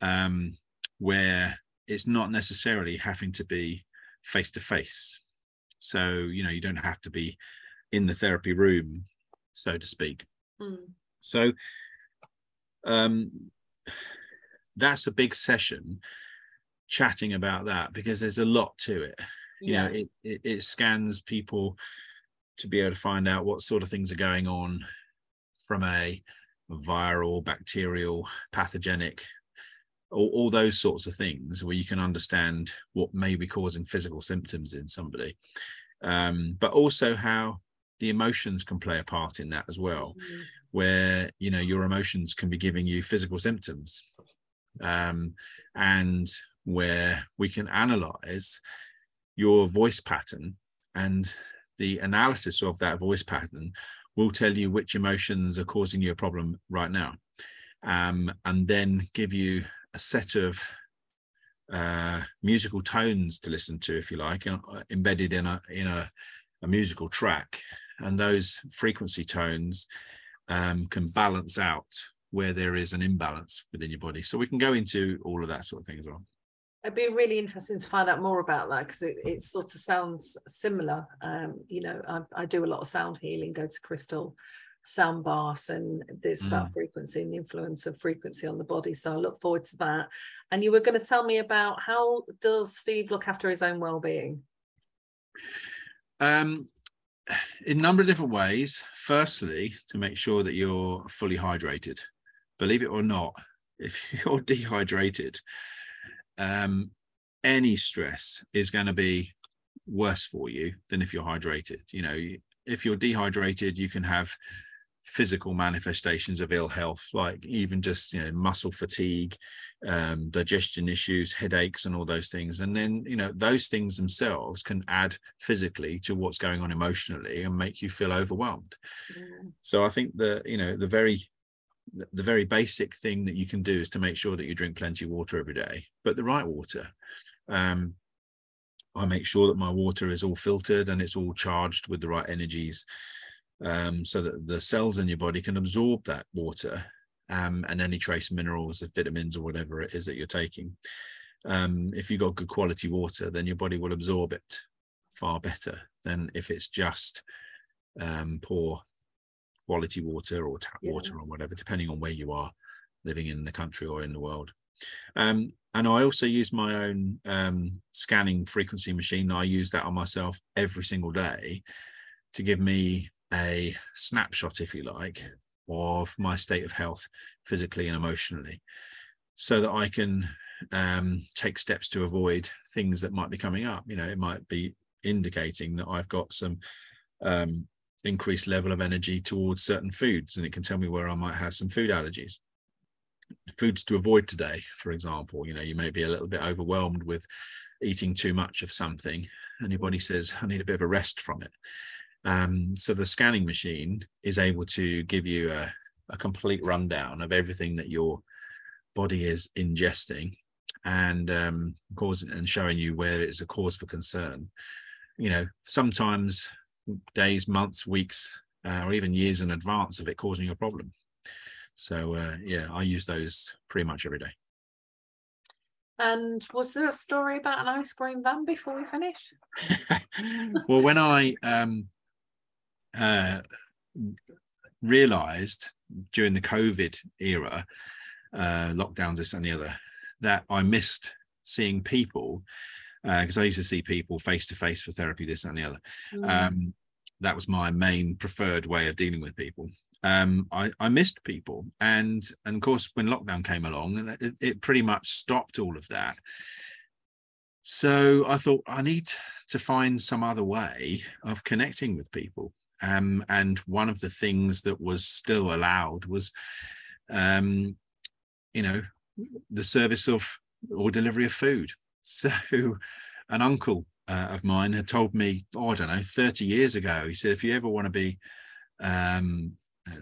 um, where it's not necessarily having to be face to face. So, you know, you don't have to be in the therapy room, so to speak. Mm. So, um, that's a big session chatting about that because there's a lot to it you yeah. know it, it, it scans people to be able to find out what sort of things are going on from a viral bacterial pathogenic all, all those sorts of things where you can understand what may be causing physical symptoms in somebody um, but also how the emotions can play a part in that as well mm-hmm. where you know your emotions can be giving you physical symptoms um, and where we can analyze your voice pattern and the analysis of that voice pattern will tell you which emotions are causing you a problem right now um, and then give you a set of uh, musical tones to listen to if you like uh, embedded in a in a, a, musical track. And those frequency tones um, can balance out where there is an imbalance within your body. So we can go into all of that sort of thing as well. It'd be really interesting to find out more about that because it, it sort of sounds similar. Um, you know, I, I, do a lot of sound healing, go to crystal sound baths, and this mm. about frequency and the influence of frequency on the body. So I look forward to that. And you were going to tell me about how does Steve look after his own well-being? Um, in a number of different ways. Firstly, to make sure that you're fully hydrated. Believe it or not, if you're dehydrated, um, any stress is going to be worse for you than if you're hydrated. You know, if you're dehydrated, you can have physical manifestations of ill health, like even just you know muscle fatigue, um, digestion issues, headaches, and all those things. And then you know those things themselves can add physically to what's going on emotionally and make you feel overwhelmed. Mm. So I think that you know the very the very basic thing that you can do is to make sure that you drink plenty of water every day, but the right water. Um, I make sure that my water is all filtered and it's all charged with the right energies um, so that the cells in your body can absorb that water um, and any trace minerals, the vitamins, or whatever it is that you're taking. Um, if you've got good quality water, then your body will absorb it far better than if it's just um, poor quality water or tap Yeah. water or whatever, depending on where you are living in the country or in the world. Um, and I also use my own um, scanning frequency machine. I use that on myself every single day to give me a snapshot, if you like, of my state of health physically and emotionally, so that I can um, take steps to avoid things that might be coming up. You know, it might be indicating that I've got some um, increased level of energy towards certain foods, and it can tell me where I might have some food allergies. Foods to avoid today, for example, you know, you may be a little bit overwhelmed with eating too much of something, and your body says, I need a bit of a rest from it. Um, so the scanning machine is able to give you a, a complete rundown of everything that your body is ingesting and um, cause and showing you where it's a cause for concern. You know, sometimes days, months, weeks, uh, or even years in advance of it causing you a problem. So uh, yeah, I use those pretty much every day. And was there a story about an ice cream van before we finish? well, when I um, uh, realized during the COVID era, uh, lockdowns, this and the other, that I missed seeing people because I used to see people face to face for therapy, this and the other. Mm. Um, that was my main preferred way of dealing with people. Um, I, I missed people, and and of course, when lockdown came along, it, it pretty much stopped all of that. So I thought I need to find some other way of connecting with people. Um, and one of the things that was still allowed was, um, you know, the service of or delivery of food. So an uncle uh, of mine had told me, oh, I don't know, 30 years ago, he said, if you ever want to be um,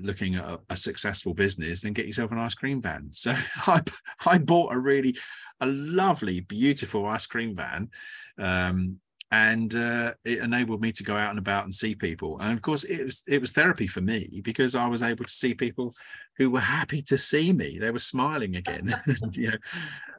looking at a, successful business, then get yourself an ice cream van. So I, I bought a really, a lovely, beautiful ice cream van. Um, and uh, it enabled me to go out and about and see people. And of course, it was it was therapy for me because I was able to see people who were happy to see me. They were smiling again, you know,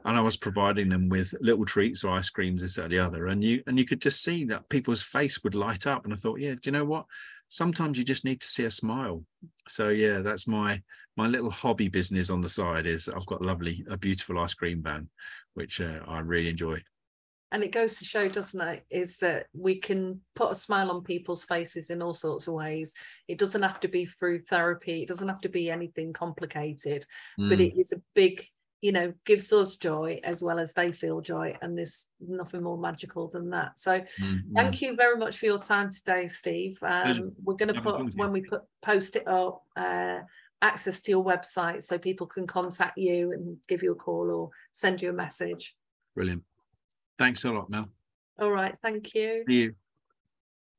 and I was providing them with little treats or ice creams, this or the other. And you and you could just see that people's face would light up. And I thought, yeah, do you know what? Sometimes you just need to see a smile. So yeah, that's my my little hobby business on the side. Is I've got lovely a beautiful ice cream van, which uh, I really enjoy and it goes to show doesn't it is that we can put a smile on people's faces in all sorts of ways. It doesn't have to be through therapy. It doesn't have to be anything complicated mm. but it is a big you know gives us joy as well as they feel joy and there's nothing more magical than that. So mm, thank you very much for your time today steve. Um, we're going to put when we put post it up uh, access to your website so people can contact you and give you a call or send you a message. Brilliant Thanks a lot, Mel. All right. Thank you. See you.